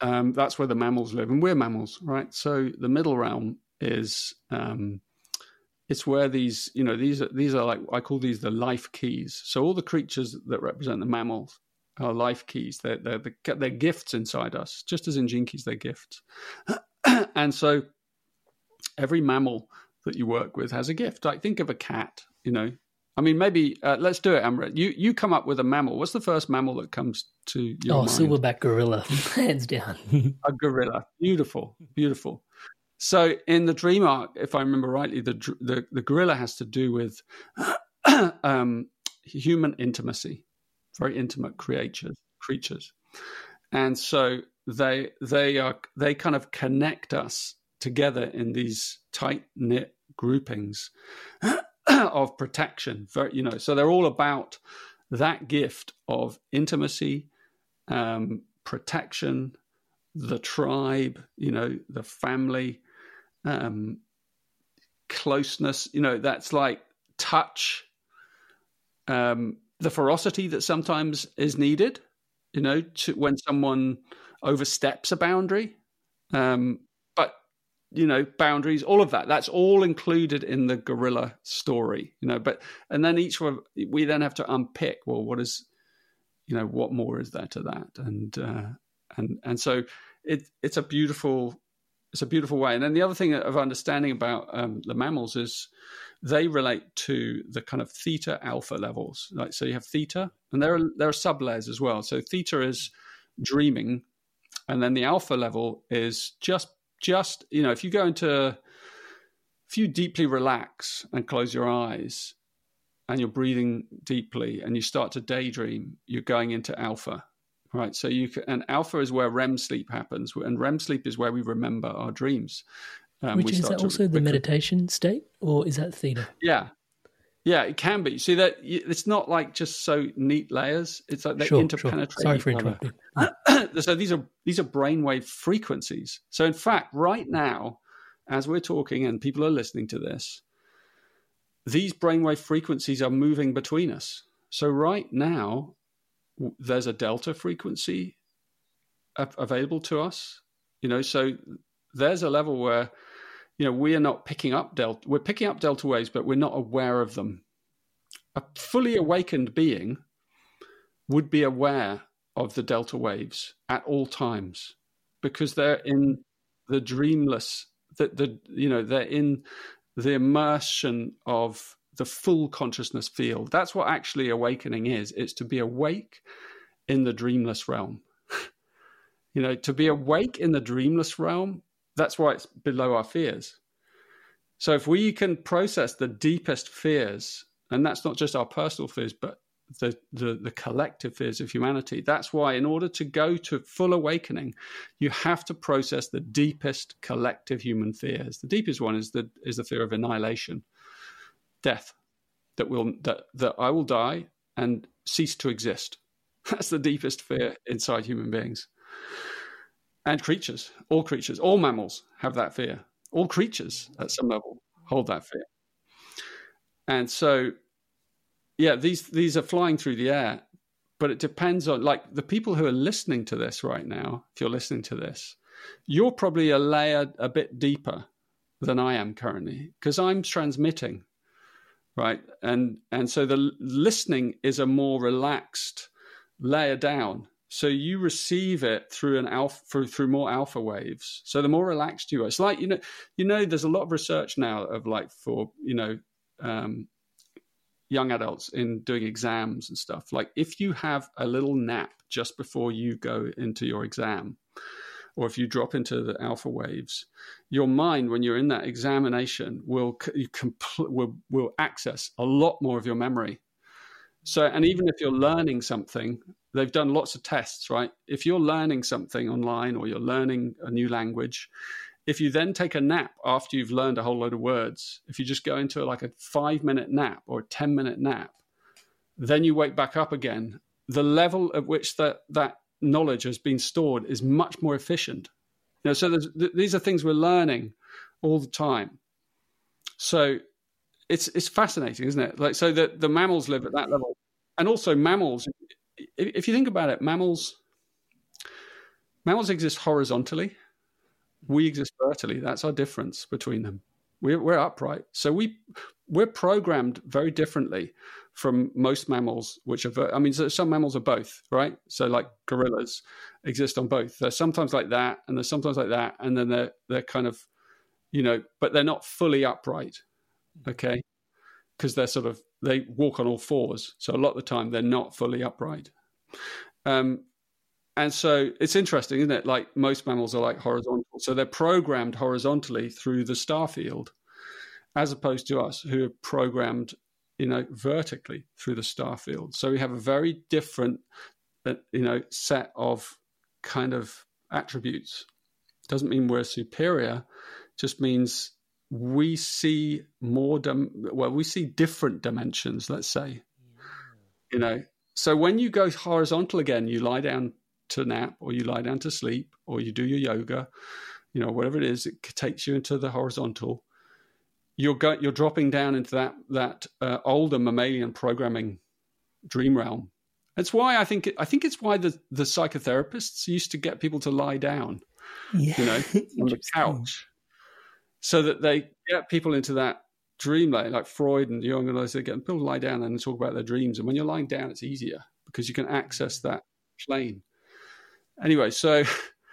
S1: um, that's where the mammals live, and we're mammals, right? So the middle realm is um, it's where these you know these are these are like I call these the life keys. So all the creatures that represent the mammals are life keys. They're they're, they're gifts inside us, just as in gene keys they're gifts. (clears throat) and so every mammal that you work with has a gift. Like think of a cat, you know. I mean, maybe uh, let's do it, Amrit. You you come up with a mammal. What's the first mammal that comes to your
S2: oh,
S1: mind?
S2: silverback gorilla, (laughs) hands down.
S1: a gorilla, beautiful, beautiful. So in the dream arc, if I remember rightly, the the, the gorilla has to do with (coughs) um, human intimacy, very intimate creatures, creatures, and so they they are they kind of connect us together in these tight knit groupings (coughs) of protection. Very, you know, so they're all about that gift of intimacy, um, protection, the tribe, you know, the family, um, closeness. You know, that's like touch, um, the ferocity that sometimes is needed. You know, to, when someone oversteps a boundary. Um, but you know, boundaries, all of that. That's all included in the gorilla story. You know, but and then each one we then have to unpick. Well, what is you know what more is there to that and uh, and and so it it's a beautiful it's a beautiful way. And then the other thing of understanding about um, the mammals is they relate to the kind of theta alpha levels. Like so, you have theta, and there are there are sub layers as well. So theta is dreaming, and then the alpha level is just just you know if you go into if you deeply relax and close your eyes and you're breathing deeply and you start to daydream, you're going into alpha. Right. So you can, and alpha is where REM sleep happens, and REM sleep is where we remember our dreams.
S2: Um, Which is that also the meditation state, or is that theta?
S1: Yeah, yeah, it can be. See that it's not like just so neat layers. It's like they sure, interpenetrate. Sure.
S2: Sorry for interrupting. (clears throat)
S1: so these are these are brainwave frequencies. So in fact, right now, as we're talking and people are listening to this, these brainwave frequencies are moving between us. So right now, there's a delta frequency available to us you know so there's a level where you know we are not picking up delta we're picking up delta waves but we're not aware of them. A fully awakened being would be aware of the delta waves at all times because they're in the dreamless that the you know they're in the immersion of the full consciousness field. That's what actually awakening is. It's to be awake in the dreamless realm. (laughs) you know, to be awake in the dreamless realm, that's why it's below our fears. So if we can process the deepest fears, and that's not just our personal fears, but the, the, the collective fears of humanity. That's why, in order to go to full awakening, you have to process the deepest collective human fears. The deepest one is the is the fear of annihilation death that will that that I will die and cease to exist. (laughs) That's the deepest fear inside human beings. And creatures, all creatures, all mammals have that fear. All creatures at some level hold that fear. And so yeah, these these are flying through the air, but it depends on like the people who are listening to this right now, if you're listening to this, you're probably a layer a bit deeper than I am currently because I'm transmitting right? And and so the listening is a more relaxed layer down. So you receive it through an alpha through, through more alpha waves. So the more relaxed you are, it's like you know you know there's a lot of research now of like for you know um, young adults in doing exams and stuff. Like if you have a little nap just before you go into your exam, or if you drop into the alpha waves, your mind, when you're in that examination, will compl- will will access a lot more of your memory. So, and even if you're learning something, they've done lots of tests, right? If you're learning something online or you're learning a new language, if you then take a nap after you've learned a whole load of words, if you just go into like a five minute nap or a 10 minute nap, then you wake back up again, the level at which that, that knowledge has been stored is much more efficient. You know, so th- these are things we're learning all the time. So it's it's fascinating, isn't it? Like so the the mammals live at that level, and also mammals. If, if you think about it, mammals mammals exist horizontally. We exist vertically. That's our difference between them. We're, we're upright, so we we're programmed very differently from most mammals, which are, I mean, some mammals are both, right? So, like gorillas exist on both. They're sometimes like that, and they're sometimes like that, and then they're they're kind of, you know, but they're not fully upright, okay? Because they're sort of they walk on all fours, so a lot of the time they're not fully upright. Um, and so it's interesting, isn't it? Like most mammals are like horizontal, so they're programmed horizontally through the star field, as opposed to us who are programmed you know, vertically through the star field. So we have a very different, uh, you know, set of kind of attributes. Doesn't mean we're superior, just means we see more, dim- well, we see different dimensions, let's say. You know, so when you go horizontal again, you lie down to nap or you lie down to sleep or you do your yoga, you know, whatever it is, it takes you into the horizontal you're go, you're dropping down into that that uh, older mammalian programming dream realm. That's why I think I think it's why the the psychotherapists used to get people to lie down, yeah. you know, (laughs) on the couch, so that they get people into that dream like like Freud and Jung and those they get people to lie down and talk about their dreams. And when you're lying down, it's easier because you can access that plane. Anyway, so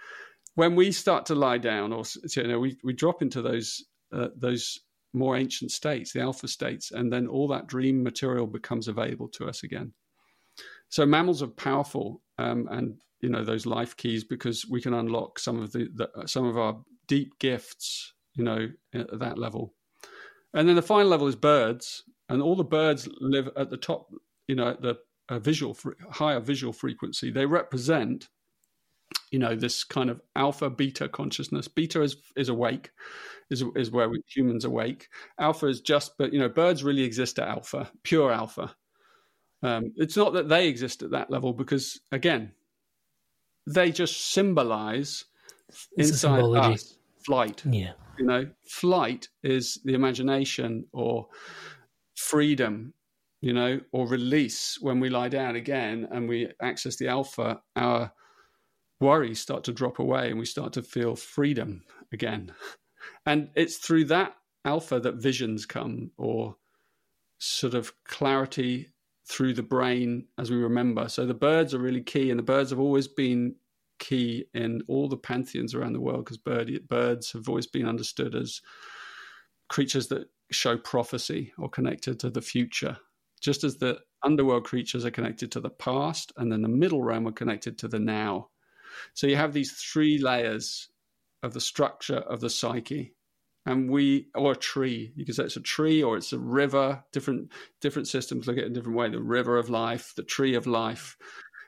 S1: (laughs) when we start to lie down, or you know, we we drop into those uh, those more ancient states, the alpha states, and then all that dream material becomes available to us again. So mammals are powerful, um, and you know those life keys because we can unlock some of the, the some of our deep gifts, you know, at that level. And then the final level is birds, and all the birds live at the top, you know, the uh, visual higher visual frequency. They represent you know this kind of alpha beta consciousness. Beta is is awake is is where we, humans awake. Alpha is just but you know birds really exist at alpha pure alpha. Um, it's not that they exist at that level because again they just symbolize it's inside us flight.
S2: Yeah.
S1: You know flight is the imagination or freedom you know or release when we lie down again and we access the alpha our worries start to drop away and we start to feel freedom again. And it's through that alpha that visions come or sort of clarity through the brain as we remember. So the birds are really key, and the birds have always been key in all the pantheons around the world because bird, birds have always been understood as creatures that show prophecy or connected to the future. Just as the underworld creatures are connected to the past, and then the middle realm are connected to the now. So you have these three layers of the structure of the psyche. And we, or a tree, you can say it's a tree or it's a river. Different different systems look at it in a different way. The river of life, the tree of life,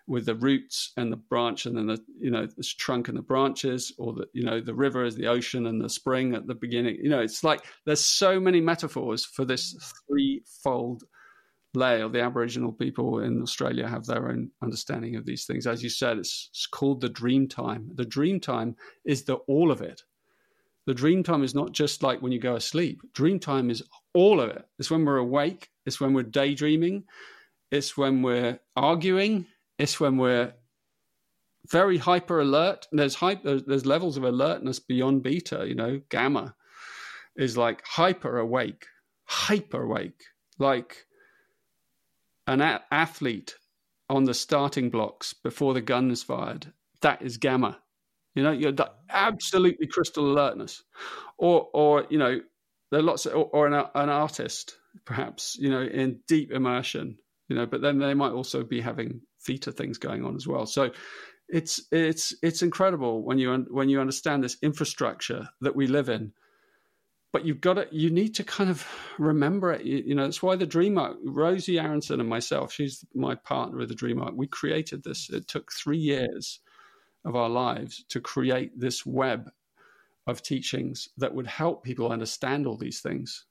S1: with the roots and the branch, and then the you know this trunk and the branches, or the you know the river is the ocean and the spring at the beginning. You know, it's like there's so many metaphors for this threefold layer, the Aboriginal people in Australia have their own understanding of these things. As you said, it's, it's called the dream time. The dream time is the all of it. The dream time is not just like when you go asleep. Dream time is all of it. It's when we're awake. It's when we're daydreaming. It's when we're arguing. It's when we're very hyper alert. There's hyper, there's levels of alertness beyond beta. You know, gamma is like hyper awake, hyper awake, like an a- athlete on the starting blocks before the gun is fired, that is gamma. You know, you're absolutely crystal alertness, or or you know, there are lots of, or, or an, an artist perhaps you know in deep immersion. You know, but then they might also be having theta things going on as well. So it's it's it's incredible when you when you understand this infrastructure that we live in but you've got to you need to kind of remember it you, you know that's why the dream arc rosie aronson and myself she's my partner with the dream arc we created this it took three years of our lives to create this web of teachings that would help people understand all these things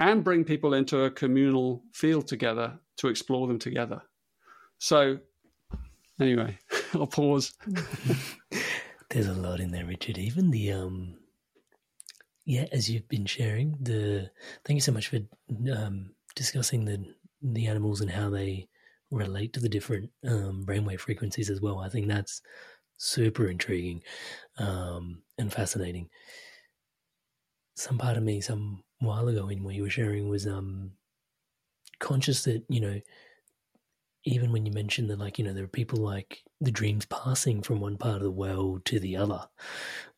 S1: and bring people into a communal field together to explore them together so anyway (laughs) I'll pause. (laughs)
S2: There's a lot in there, Richard. Even the um, yeah, as you've been sharing the. Thank you so much for um discussing the the animals and how they relate to the different um brainwave frequencies as well. I think that's super intriguing um and fascinating. Some part of me, some while ago, in what you were sharing, was um conscious that you know even when you mentioned that, like, you know, there are people like the dreams passing from one part of the world to the other.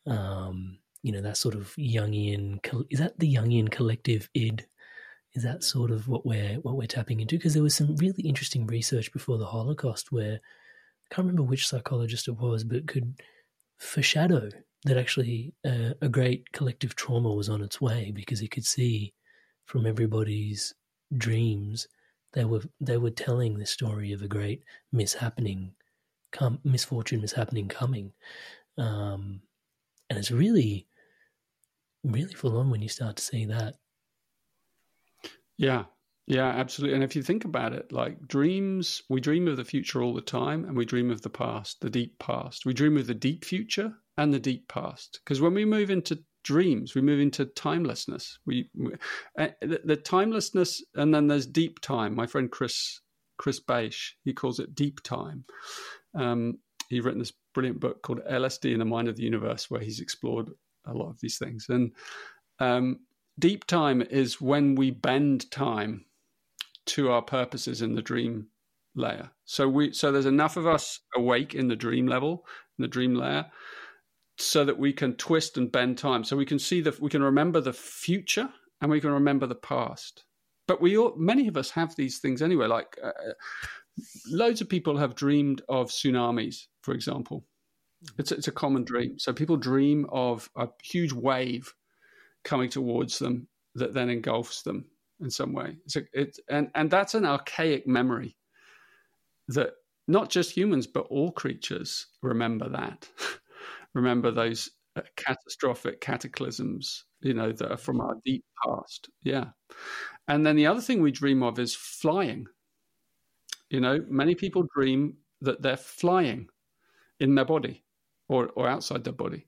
S2: Um, you know, that sort of Jungian, is that the Jungian collective id? Is that sort of what we're, what we're tapping into? Because there was some really interesting research before the Holocaust where I can't remember which psychologist it was, but could foreshadow that actually uh, a great collective trauma was on its way because he could see from everybody's dreams they were they were telling the story of a great mishappening, misfortune mishappening coming, um, and it's really, really full on when you start to see that.
S1: Yeah, yeah, absolutely. And if you think about it, like dreams, we dream of the future all the time, and we dream of the past, the deep past. We dream of the deep future and the deep past, because when we move into dreams. We move into timelessness. We, we uh, the, the, timelessness, and then there's deep time. My friend Chris Chris Bache, he calls it deep time. Um, he's written this brilliant book called LSD in the Mind of the Universe, where he's explored a lot of these things. And um, deep time is when we bend time to our purposes in the dream layer. So we so there's enough of us awake in the dream level, in the dream layer, so that we can twist and bend time so we can see that we can remember the future and we can remember the past but we all many of us have these things anyway like uh, loads of people have dreamed of tsunamis for example it's, it's a common dream so people dream of a huge wave coming towards them that then engulfs them in some way it's a, it, and, and that's an archaic memory that not just humans but all creatures remember that (laughs) remember those uh, catastrophic cataclysms, you know, that are from our deep past. Yeah. And then the other thing we dream of is flying. You know, many people dream that they're flying in their body or, or outside their body.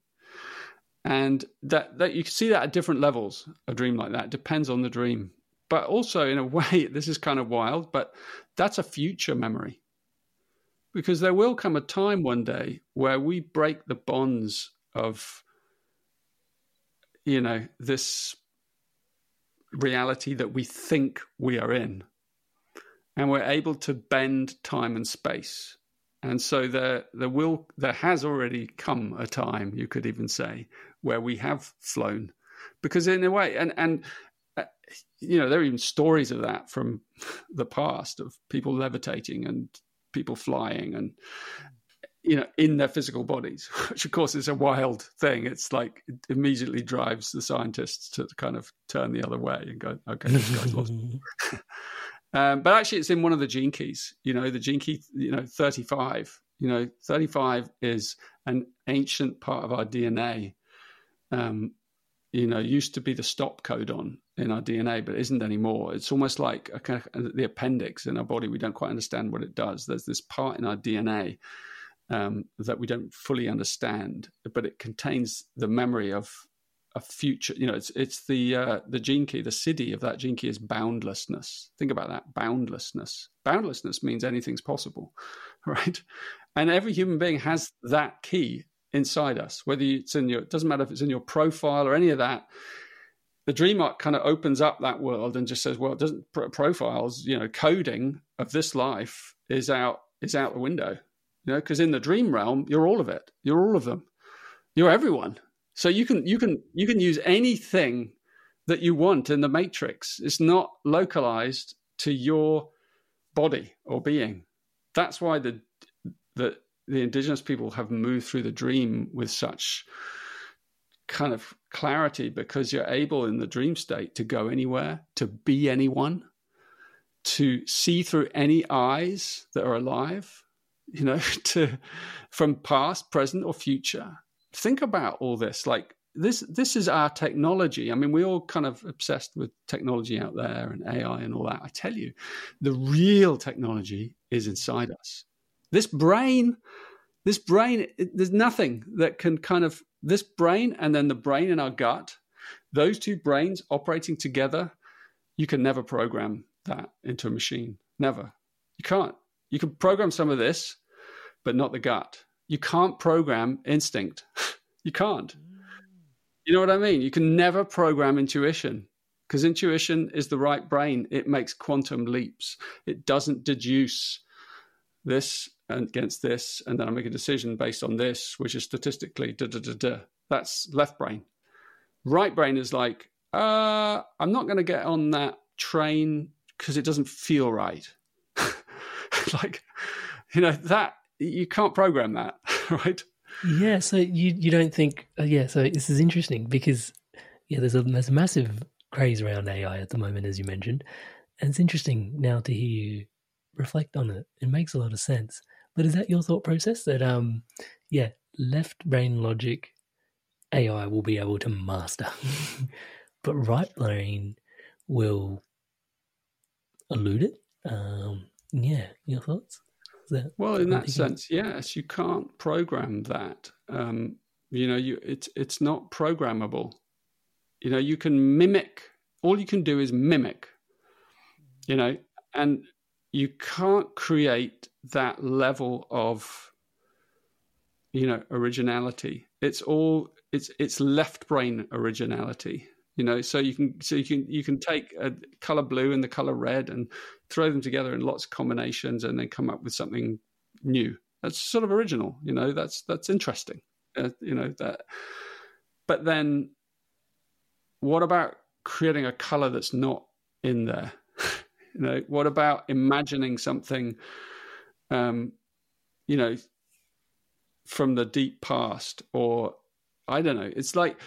S1: And that, that you can see that at different levels, a dream like that. Depends on the dream. But also, in a (laughs) way, this is kind of wild, but that's a future memory because there will come a time one day where we break the bonds of you know this reality that we think we are in and we're able to bend time and space and so there there will there has already come a time you could even say where we have flown. Because in a way and and uh, you know there are even stories of that from (laughs) the past of people levitating and people flying and you know in their physical bodies (laughs) which of course is a wild thing. It's like it immediately drives the scientists to kind of turn the other way and go okay this guy's lost (laughs) um, but actually it's in one of the gene keys you know the gene key you know 35 you know 35 is an ancient part of our dna um, you know used to be the stop codon in our DNA, but isn't anymore. It's almost like kind of the appendix in our body. We don't quite understand what it does. There's this part in our DNA um, that we don't fully understand, but it contains the memory of a future. You know, it's it's the uh, the gene key. The Siddhi of that gene key is boundlessness. Think about that boundlessness. Boundlessness means anything's possible, (laughs) right? And every human being has that key inside us. Whether it's in your, it doesn't matter if it's in your profile or any of that the dream arc kind of opens up that world and just says, well, it doesn't profiles, you know, coding of this life is out is out the window, you know, because in the dream realm, you're all of it, you're all of them, you're everyone. So you can you can you can use anything that you want in the matrix. It's not localized to your body or being. That's why the the the indigenous people have moved through the dream with such kind of clarity because you're able in the dream state to go anywhere, to be anyone, to see through any eyes that are alive, you know, (laughs) to from past, present, or future. Think about all this. Like this this is our technology. I mean, we're all kind of obsessed with technology out there and AI and all that. I tell you, the real technology is inside us. This brain, this brain, there's nothing that can kind of this brain and then the brain in our gut, those two brains operating together, you can never program that into a machine. Never. You can't. You can program some of this, but not the gut. You can't program instinct. (laughs) you can't. You know what I mean? You can never program intuition because intuition is the right brain. It makes quantum leaps. It doesn't deduce this against this, and then I make a decision based on this, which is statistically da da da da. That's left brain. Right brain is like, uh, I'm not going to get on that train because it doesn't feel right. (laughs) like, you know, that you can't program that, (laughs) right?
S2: Yeah. So you you don't think? Uh, yeah. So this is interesting because yeah, there's a there's a massive craze around AI at the moment, as you mentioned, and it's interesting now to hear you reflect on it. It makes a lot of sense. But is that your thought process that um yeah, left brain logic AI will be able to master, (laughs) but right brain will elude it? Um, yeah, your thoughts? (laughs)
S1: well, in that sense, yes, you can't program that. Um, you know, you it's it's not programmable. You know, you can mimic. All you can do is mimic. You know, and you can't create that level of you know originality. It's all it's it's left brain originality you know so you can so you can you can take a color blue and the color red and throw them together in lots of combinations and then come up with something new. That's sort of original you know that's that's interesting uh, you know that but then what about creating a color that's not in there? (laughs) You know what about imagining something um you know from the deep past or i don't know it's like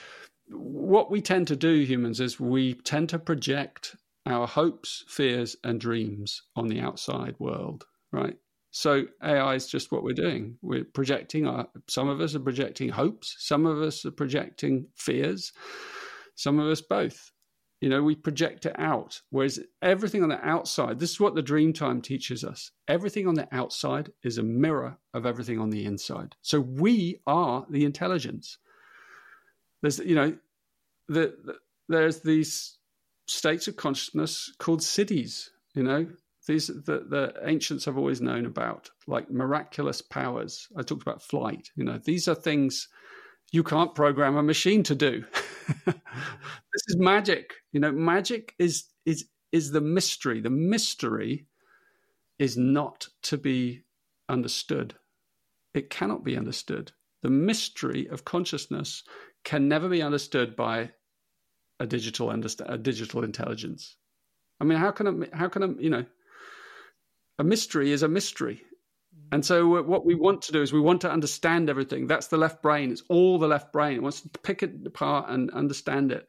S1: what we tend to do, humans, is we tend to project our hopes, fears, and dreams on the outside world, right? So AI is just what we're doing. We're projecting our, some of us are projecting hopes, some of us are projecting fears, some of us both. You know, we project it out. Whereas everything on the outside, this is what the dream time teaches us. Everything on the outside is a mirror of everything on the inside. So we are the intelligence there's you know the, the, there's these states of consciousness called Siddhis. you know these the, the ancients have always known about like miraculous powers. I talked about flight you know these are things you can't program a machine to do. (laughs) This is magic you know magic is is is the mystery. The mystery is not to be understood. It cannot be understood. The mystery of consciousness can never be understood by a digital understand a digital intelligence. I mean, how can a, how can a, you know a mystery is a mystery. And so what we want to do is we want to understand everything. That's the left brain. It's all the left brain. It wants to pick it apart and understand it.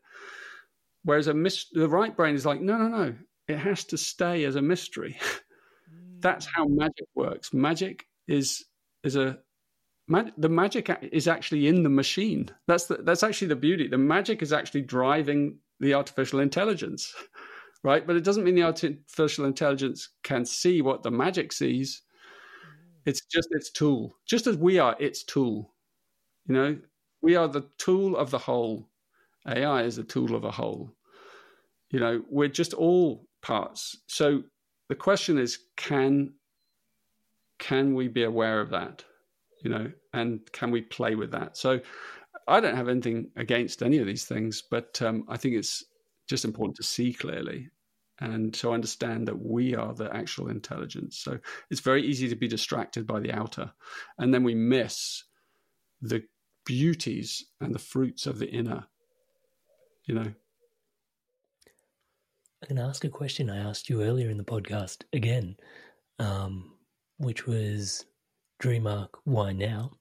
S1: Whereas a mis- the right brain is like, no, no, no. It has to stay as a mystery. (laughs) That's hmm. how magic works. Magic is is a Mag- the magic is actually in the machine. That's the, that's actually the beauty. The magic is actually driving the artificial intelligence, (laughs) right? But it doesn't mean the artificial intelligence can see what the magic sees. It's just its tool, just as we are its tool. You know, we are the tool of the whole. AI is the tool of a whole. You know, we're just all parts. So the question is, can can we be aware of that? You know, and can we play with that? So I don't have anything against any of these things, but um, I think it's just important to see clearly and to understand that we are the actual intelligence. So it's very easy to be distracted by the outer, and then we miss the beauties and the fruits of the inner. You know.
S2: I can ask a question I asked you earlier in the podcast again, um, which was Dream arc, why now?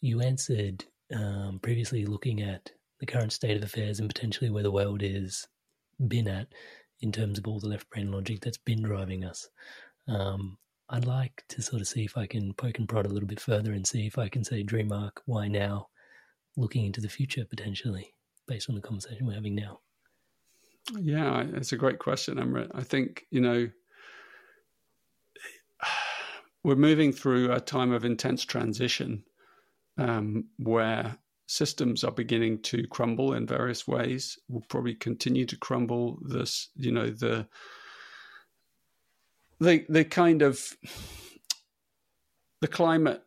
S2: You answered um, previously looking at the current state of affairs and potentially where the world is been at in terms of all the left brain logic that's been driving us. Um, I'd like to sort of see if I can poke and prod a little bit further and see if I can say dream arc, why now, looking into the future potentially, based on the conversation we're having now.
S1: Yeah, it's a great question, Amrit. I think, you know, we're moving through a time of intense transition um, where systems are beginning to crumble in various ways. Will probably continue to crumble. This, you know, the the the kind of the climate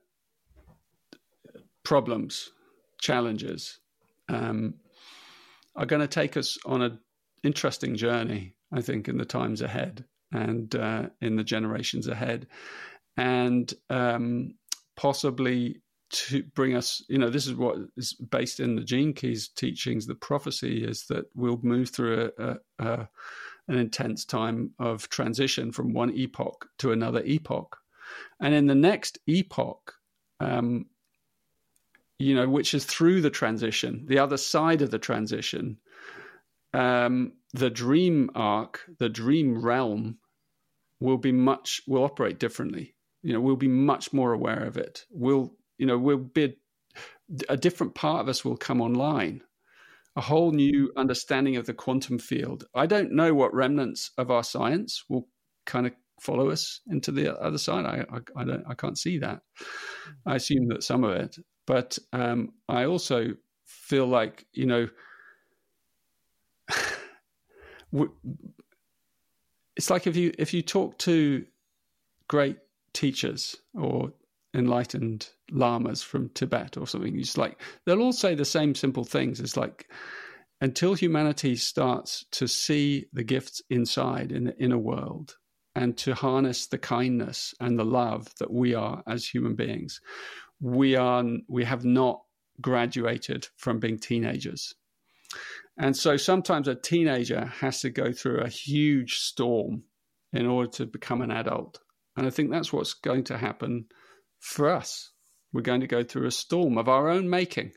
S1: problems, challenges, um, are going to take us on an interesting journey. I think in the times ahead and uh, in the generations ahead, and um, possibly to bring us, you know, this is what is based in the Gene Keys teachings. The prophecy is that we'll move through a, a, a, an intense time of transition from one epoch to another epoch. And in the next epoch, um, you know, which is through the transition, the other side of the transition, um, the dream arc, the dream realm will be much, will operate differently. You know, we'll be much more aware of it. We'll you know, we'll be a different part of us will come online, a whole new understanding of the quantum field. I don't know what remnants of our science will kind of follow us into the other side. I, I, I don't, I can't see that. I assume that some of it, but um, I also feel like you know, (sighs) it's like if you if you talk to great teachers or enlightened lamas from Tibet or something. It's like they'll all say the same simple things. It's like until humanity starts to see the gifts inside in the inner world and to harness the kindness and the love that we are as human beings, we are we have not graduated from being teenagers. And so sometimes a teenager has to go through a huge storm in order to become an adult. And I think that's what's going to happen for us. We're going to go through a storm of our own making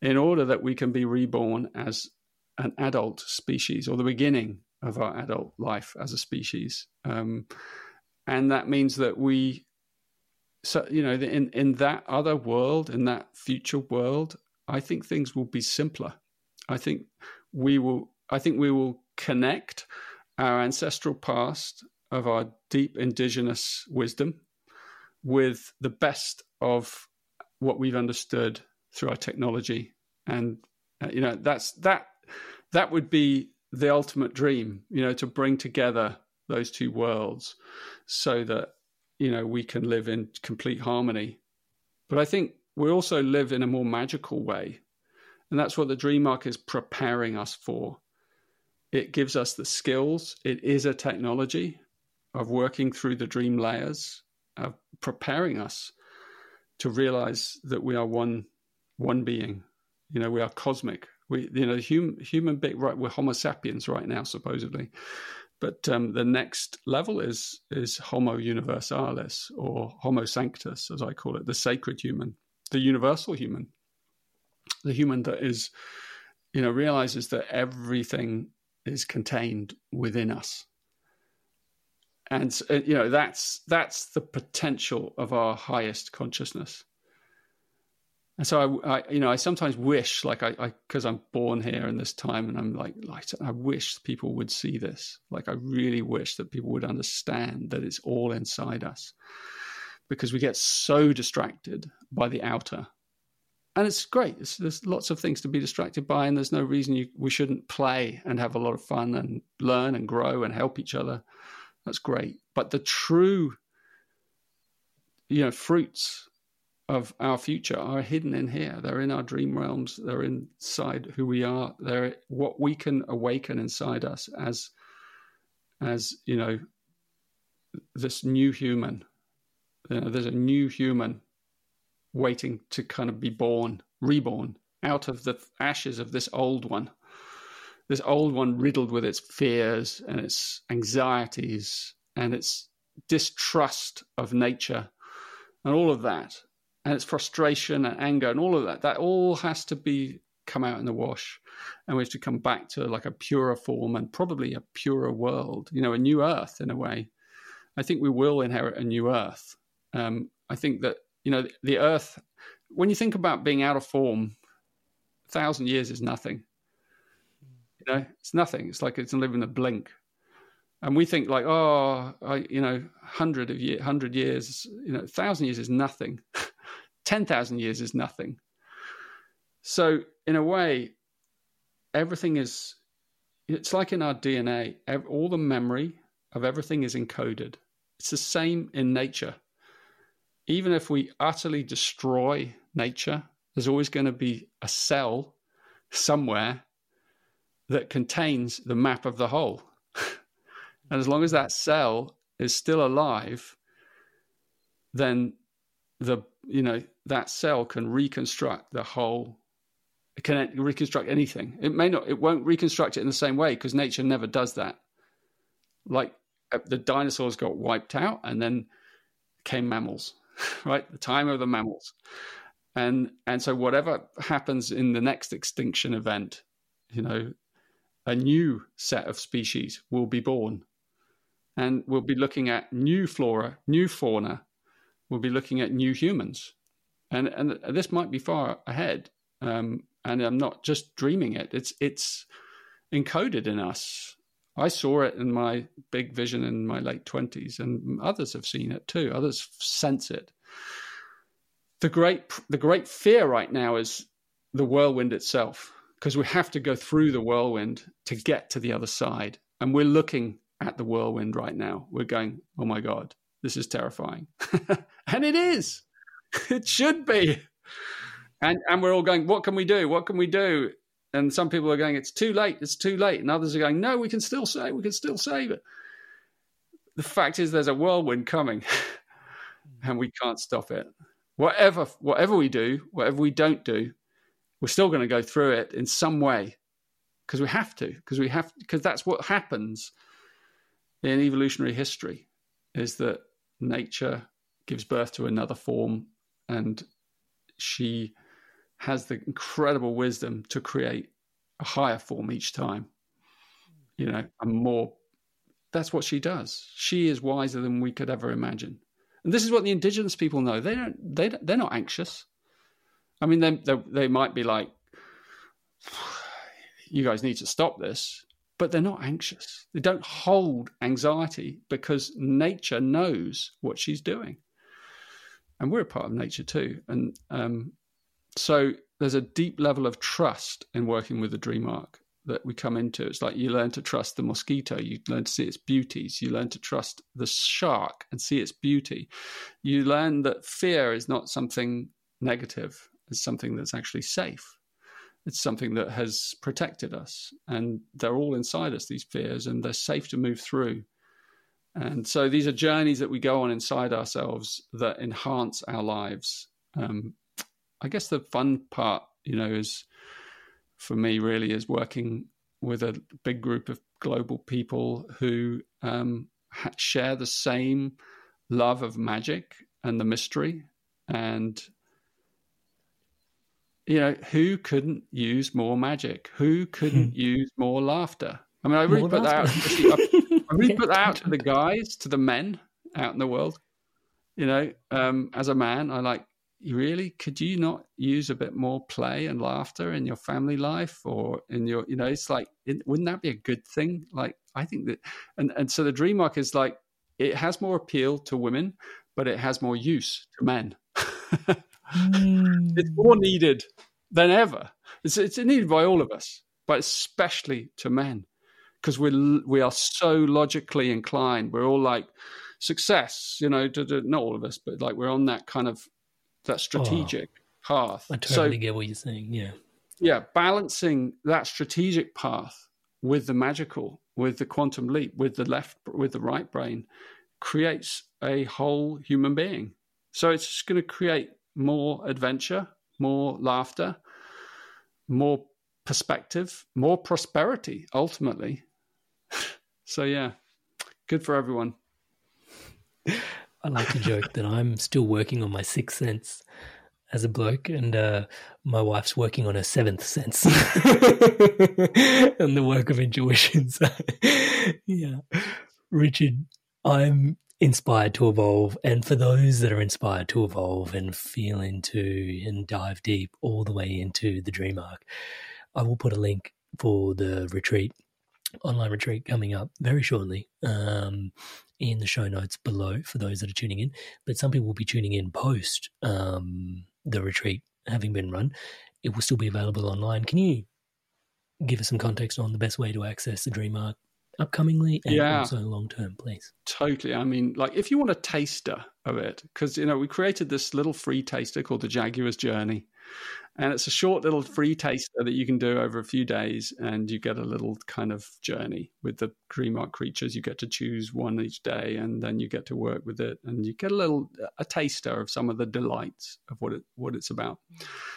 S1: in order that we can be reborn as an adult species or the beginning of our adult life as a species. Um, and that means that we, so, you know, in, in that other world, in that future world, I think things will be simpler. I think we will, I think we will connect our ancestral past of our deep indigenous wisdom with the best of what we've understood through our technology. And uh, you know that's that that would be the ultimate dream you know to bring together those two worlds so that you know we can live in complete harmony. But i think we also live in a more magical way and that's what the dream is preparing us for. It gives us the skills. It is a technology of working through the dream layers of preparing us to realize that we are one one being. You know, we are cosmic. We, you know, human human being. Right, we're Homo sapiens right now, supposedly, but um, the next level is is Homo universalis or Homo sanctus, as I call it, the sacred human, the universal human, the human that is, you know, realizes that everything is contained within us and uh, you know that's that's the potential of our highest consciousness. And so I, I you know i sometimes wish like i because i'm born here in this time and i'm like like i wish people would see this. Like i really wish that people would understand that it's all inside us. Because we get so distracted by the outer. And it's great. It's, there's lots of things to be distracted by and there's no reason you, we shouldn't play and have a lot of fun and learn and grow and help each other that's great. But the true, you know, fruits of our future are hidden in here. They're in our dream realms. They're inside who we are. They're what we can awaken inside us as, as you know, this new human. You know, there's a new human waiting to kind of be born, reborn out of the ashes of this old one this old one riddled with its fears and its anxieties and its distrust of nature and all of that, and it's frustration and anger and all of that. That all has to be come out in the wash, and we have to come back to like a purer form and probably a purer world. You know, a new earth in a way. I think we will inherit a new earth. Um, I think that you know the earth. When you think about being out of form, a thousand years is nothing. You know, it's nothing. It's like it's living a blink and we think like, oh, I, you know, hundred of year, hundred years, you know, thousand years is nothing. (laughs) Ten thousand years is nothing. So in a way, everything is. It's like in our DNA. All the memory of everything is encoded. It's the same in nature. Even if we utterly destroy nature, there's always going to be a cell somewhere that contains the map of the whole. (laughs) And as long as that cell is still alive, then the you know that cell can reconstruct the whole can reconstruct anything. It may not it won't reconstruct it in the same way because nature never does that. Like uh, the dinosaurs got wiped out and then came mammals, (laughs) right? The time of the mammals. And and so whatever happens in the next extinction event, you know, a new set of species will be born and we'll be looking at new flora, new fauna. We'll be looking at new humans, and and this might be far ahead. Um, and I'm not just dreaming it; it's it's encoded in us. I saw it in my big vision in my late twenties, and others have seen it too. Others sense it. The great the great fear right now is the whirlwind itself, because we have to go through the whirlwind to get to the other side, and we're looking at the whirlwind right now. We're going, oh my God, this is terrifying. (laughs) and it is. (laughs) It should be. And, and we're all going, what can we do? What can we do? And some people are going, it's too late. It's too late. And others are going, no, we can still save. We can still save it. The fact is, there's a whirlwind coming, (laughs) and we can't stop it. Whatever, whatever we do, whatever we don't do, we're still going to go through it in some way because we have to. Because we have because that's what happens in evolutionary history is that nature gives birth to another form and she has the incredible wisdom to create a higher form each time you know a more. That's what she does. She is wiser than we could ever imagine. And this is what the indigenous people know. They don't they they're not anxious i mean they, they they might be like you guys need to stop this but they're not anxious. They don't hold anxiety because nature knows what she's doing. And we're a part of nature too. And um, so there's a deep level of trust in working with the dream arc that we come into. It's like you learn to trust the mosquito, you learn to see its beauties, you learn to trust the shark and see its beauty. You learn that fear is not something negative, it's something that's actually safe. It's something that has protected us and they're all inside us these fears and they're safe to move through. And so these are journeys that we go on inside ourselves that enhance our lives. Um, i guess the fun part you know is for me really is working with a big group of global people who um, share the same love of magic and the mystery and you know, who couldn't use more magic? Who couldn't hmm. use more laughter? I mean, I really more put laughter. that out. I really (laughs) put that out to the guys, to the men out in the world. You know, um, as a man, I like, really, could you not use a bit more play and laughter in your family life or in your, you know, it's like, it, wouldn't that be a good thing? Like, I think that, and, and so the dream arc is like, it has more appeal to women, but it has more use to men. (laughs) Mm. It's more needed than ever. It's, it's needed by all of us, but especially to men, because we we are so logically inclined. We're all like success, you know. To, to, not all of us, but like we're on that kind of that strategic oh, path.
S2: I totally so, get what you're saying. Yeah,
S1: yeah, balancing that strategic path with the magical, with the quantum leap, with the left, with the right brain, creates a whole human being. So it's just going to create more adventure, more laughter, more perspective, more prosperity ultimately. (laughs) so, yeah, good for everyone.
S2: I like to joke that I'm still working on my sixth sense as a bloke, and uh, my wife's working on her seventh sense (laughs) and the work of intuition. (laughs) So, yeah, Richard, I'm inspired to evolve, and for those that are inspired to evolve and feel into and dive deep all the way into the dream arc, I will put a link for the retreat online retreat coming up very shortly um, in the show notes below for those that are tuning in. But some people will be tuning in post um, the retreat having been run. It will still be available online. Can you give us some context on the best way to access the Dream Arc upcomingly and yeah, also long term, please?
S1: Totally. I mean, like if you want a taster of it, because you know we created this little free taster called the Jaguar's Journey, and it's a short little free taster that you can do over a few days, and you get a little kind of journey with the Dream Arc creatures. You get to choose one each day, and then you get to work with it, and you get a little a taster of some of the delights of what it what it's about.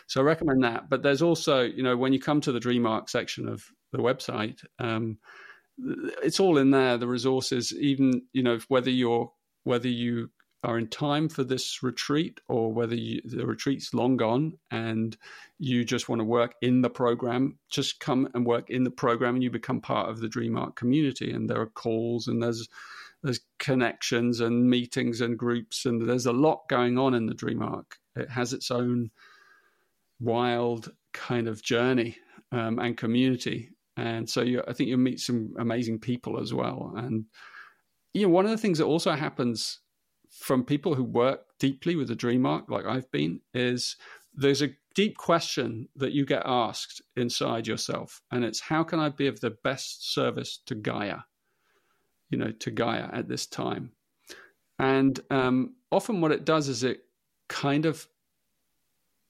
S1: So I recommend that. But there's also, you know, when you come to the Dream Arc section of the website, um, it's all in there. The resources, even you know, whether you're whether you are in time for this retreat or whether you, the retreat's long gone and you just want to work in the program, just come and work in the program and you become part of the Dream Arc community. And there are calls and there's there's connections and meetings and groups and there's a lot going on in the Dream Arc. It has its own wild kind of journey um, and community. And so you, I think you'll meet some amazing people as well. And you know, one of the things that also happens from people who work deeply with the dream arc, like I've been, is there's a deep question that you get asked inside yourself, and it's how can I be of the best service to Gaia, you know, to Gaia at this time, and um, often what it does is it kind of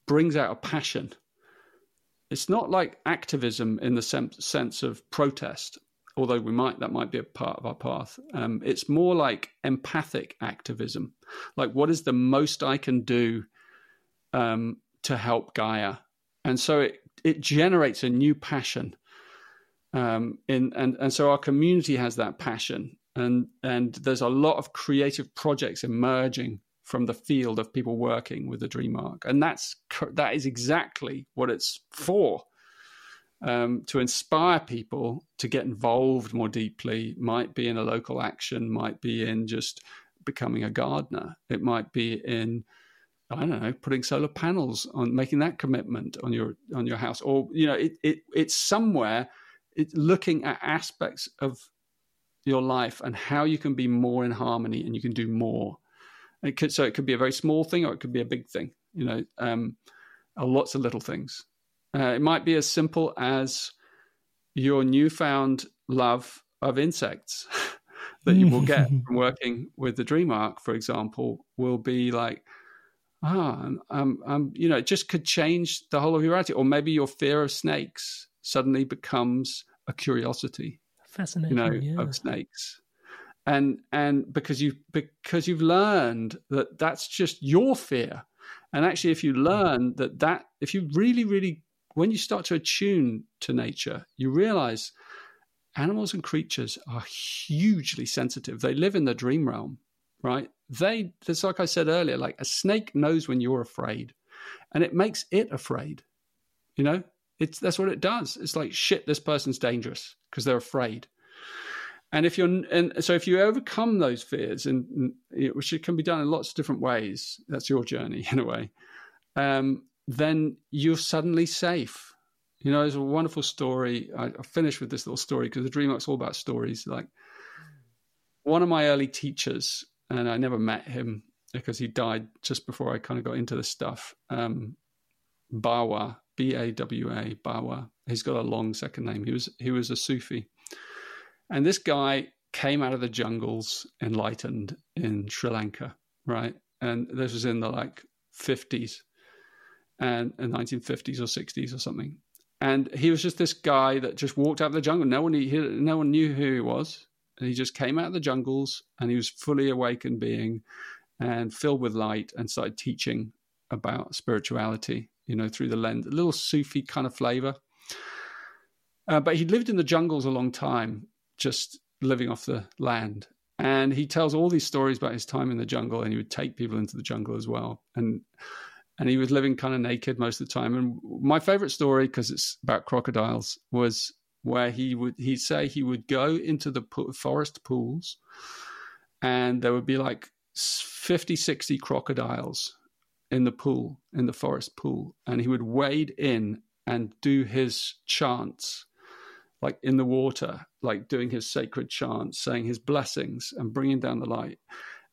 S1: brings out a passion. It's not like activism in the sense of protest although we might that might be a part of our path. Um, it's more like empathic activism, like what is the most I can do um, to help Gaia, and so it it generates a new passion. Um, in and and so our community has that passion, and and there's a lot of creative projects emerging from the field of people working with the Dream Arc, and that's that is exactly what it's for um, to inspire people to get involved more deeply might be in a local action, might be in just becoming a gardener, it might be in I don't know, putting solar panels on, making that commitment on your on your house, or you know, it, it it's somewhere. It's looking at aspects of your life and how you can be more in harmony and you can do more. It could, so it could be a very small thing or it could be a big thing. You know, um, lots of little things. Uh, it might be as simple as your newfound love of insects (laughs) that you will get (laughs) from working with the Dream Arc, for example, will be like, ah, um, um, you know, it just could change the whole of your attitude. Or maybe your fear of snakes suddenly becomes a curiosity,
S2: fascinating,
S1: you know,
S2: yeah.
S1: of snakes. And and because you because you've learned that that's just your fear, and actually, if you hmm. learn that that if you really really when you start to attune to nature, you realize animals and creatures are hugely sensitive. They live in the dream realm, right? They, it's like I said earlier, like a snake knows when you're afraid and it makes it afraid. You know, it's that's what it does. It's like shit, this person's dangerous because they're afraid. And if you're, and so if you overcome those fears, and which can be done in lots of different ways, that's your journey (laughs) in a way. Um, then you're suddenly safe. You know, there's a wonderful story. I, I finish with this little story because the Dream Arc's all about stories. Like one of my early teachers, and I never met him because he died just before I kind of got into this stuff. Um, Bawa, B A W A, Bawa. He's got a long second name. He was he was a Sufi, and this guy came out of the jungles enlightened in Sri Lanka, right? And this was in the like fifties, and in 1950s or 60s or something. And he was just this guy that just walked out of the jungle. No one, he, no one knew who he was. And he just came out of the jungles and he was fully awakened being and filled with light and started teaching about spirituality, you know, through the lens, a little Sufi kind of flavor. Uh, but he lived in the jungles a long time, just living off the land. and he tells all these stories about his time in the jungle, and he would take people into the jungle as well, and and he was living kind of naked most of the time. And my favorite story, because it's about crocodiles, was where he would he'd say he would go into the forest pools, and there would be like 50, 60 crocodiles in the pool, in the forest pool, and he would wade in and do his chants like in the water, like doing his sacred chants, saying his blessings and bringing down the light.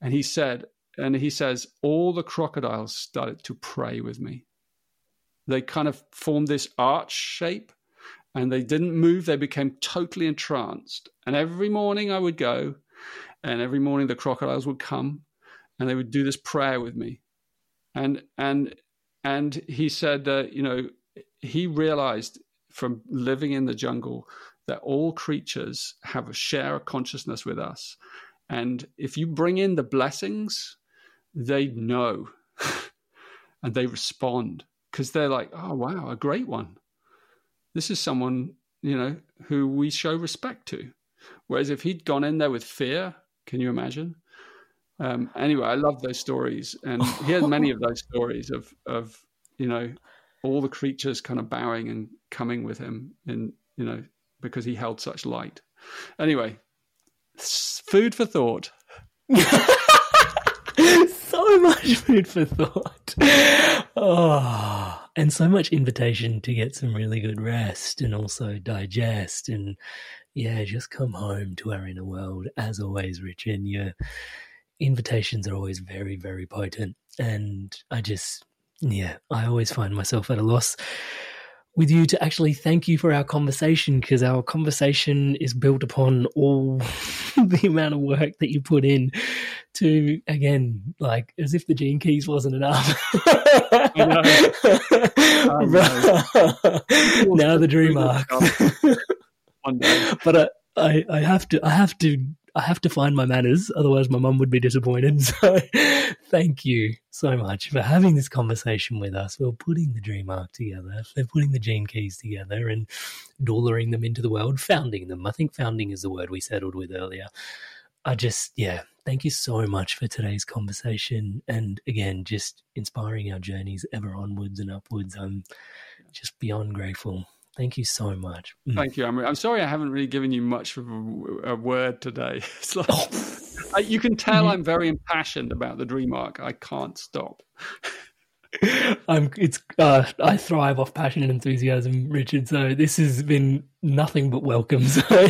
S1: And he said, and he says, all the crocodiles started to pray with me. They kind of formed this arch shape and they didn't move. They became totally entranced. And every morning I would go, and every morning the crocodiles would come and they would do this prayer with me. And, and, and he said that, you know, he realized from living in the jungle that all creatures have a share of consciousness with us. And if you bring in the blessings, they know (laughs) and they respond because they're like, oh, wow, a great one. This is someone, you know, who we show respect to. Whereas if he'd gone in there with fear, can you imagine? Um, anyway, I love those stories, and he had many of those stories of of you know all the creatures kind of bowing and coming with him, in you know because he held such light. Anyway, food for thought. (laughs)
S2: so much food for thought. Oh, and so much invitation to get some really good rest and also digest and yeah, just come home to our inner world. As always, Richard, your invitations are always very, very potent. And I just, yeah, I always find myself at a loss with you to actually thank you for our conversation because our conversation is built upon all (laughs) the amount of work that you put in to again like as if the gene keys wasn't enough. (laughs) Now the dream arc. (laughs) but I, I, I have to I have to I have to find my manners, otherwise my mum would be disappointed. (laughs) So thank you so much for having this conversation with us. We're putting the dream arc together, for putting the gene keys together and dollering them into the world, founding them. I think founding is the word we settled with earlier. I just, yeah, thank you so much for today's conversation. And again, just inspiring our journeys ever onwards and upwards. I'm just beyond grateful. Thank you so much.
S1: Mm. Thank you, Amrit. I'm sorry I haven't really given you much of a, a word today. (laughs) It's like, oh. you can tell I'm very impassioned about the dream arc. I can't stop. (laughs)
S2: I'm. It's. Uh, I thrive off passion and enthusiasm, Richard. So this has been nothing but welcome. (laughs) So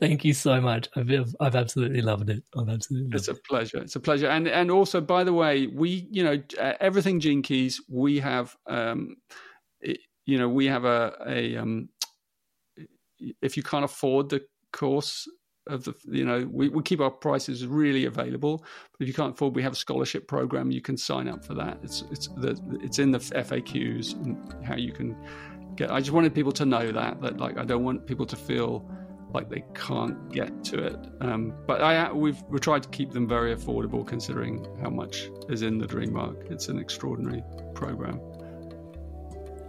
S2: thank you so much. I've I've absolutely loved it. I've absolutely.
S1: It's a it. pleasure. It's a pleasure. And and also, by the way, we you know everything Gene Keys. We have. Um, it, you know, we have a, a um, if you can't afford the course of the, you know, we, we keep our prices really available. But if you can't afford, we have a scholarship program. You can sign up for that. It's it's the it's in the FAQs and how you can get. I just wanted people to know that that like I don't want people to feel like they can't get to it. Um, but I we've we tried to keep them very affordable considering how much is in the Dream Arc. It's an extraordinary program.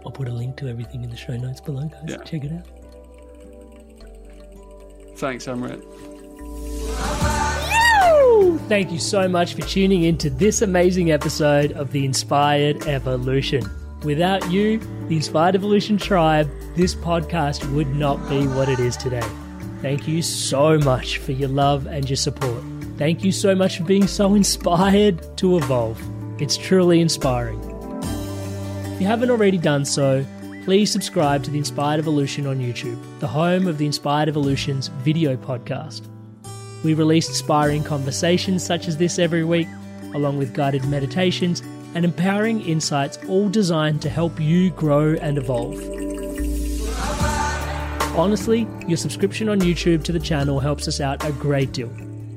S2: I'll put a link to everything in the show notes below, guys. Yeah. Check it out.
S1: Thanks, Amrit.
S2: Thank you so much for tuning in to this amazing episode of The Inspired Evolution. Without you, the Inspired Evolution tribe, this podcast would not be what it is today. Thank you so much for your love and your support. Thank you so much for being so (laughs) inspired to evolve. It's truly inspiring. If you haven't already done so, please subscribe to the Inspired Evolution on YouTube, the home of the Inspired Evolution's video podcast. We release inspiring conversations such as this every week, along with guided meditations and empowering insights, all designed to help you grow and evolve. Honestly, your subscription on YouTube to the channel helps us out a great deal.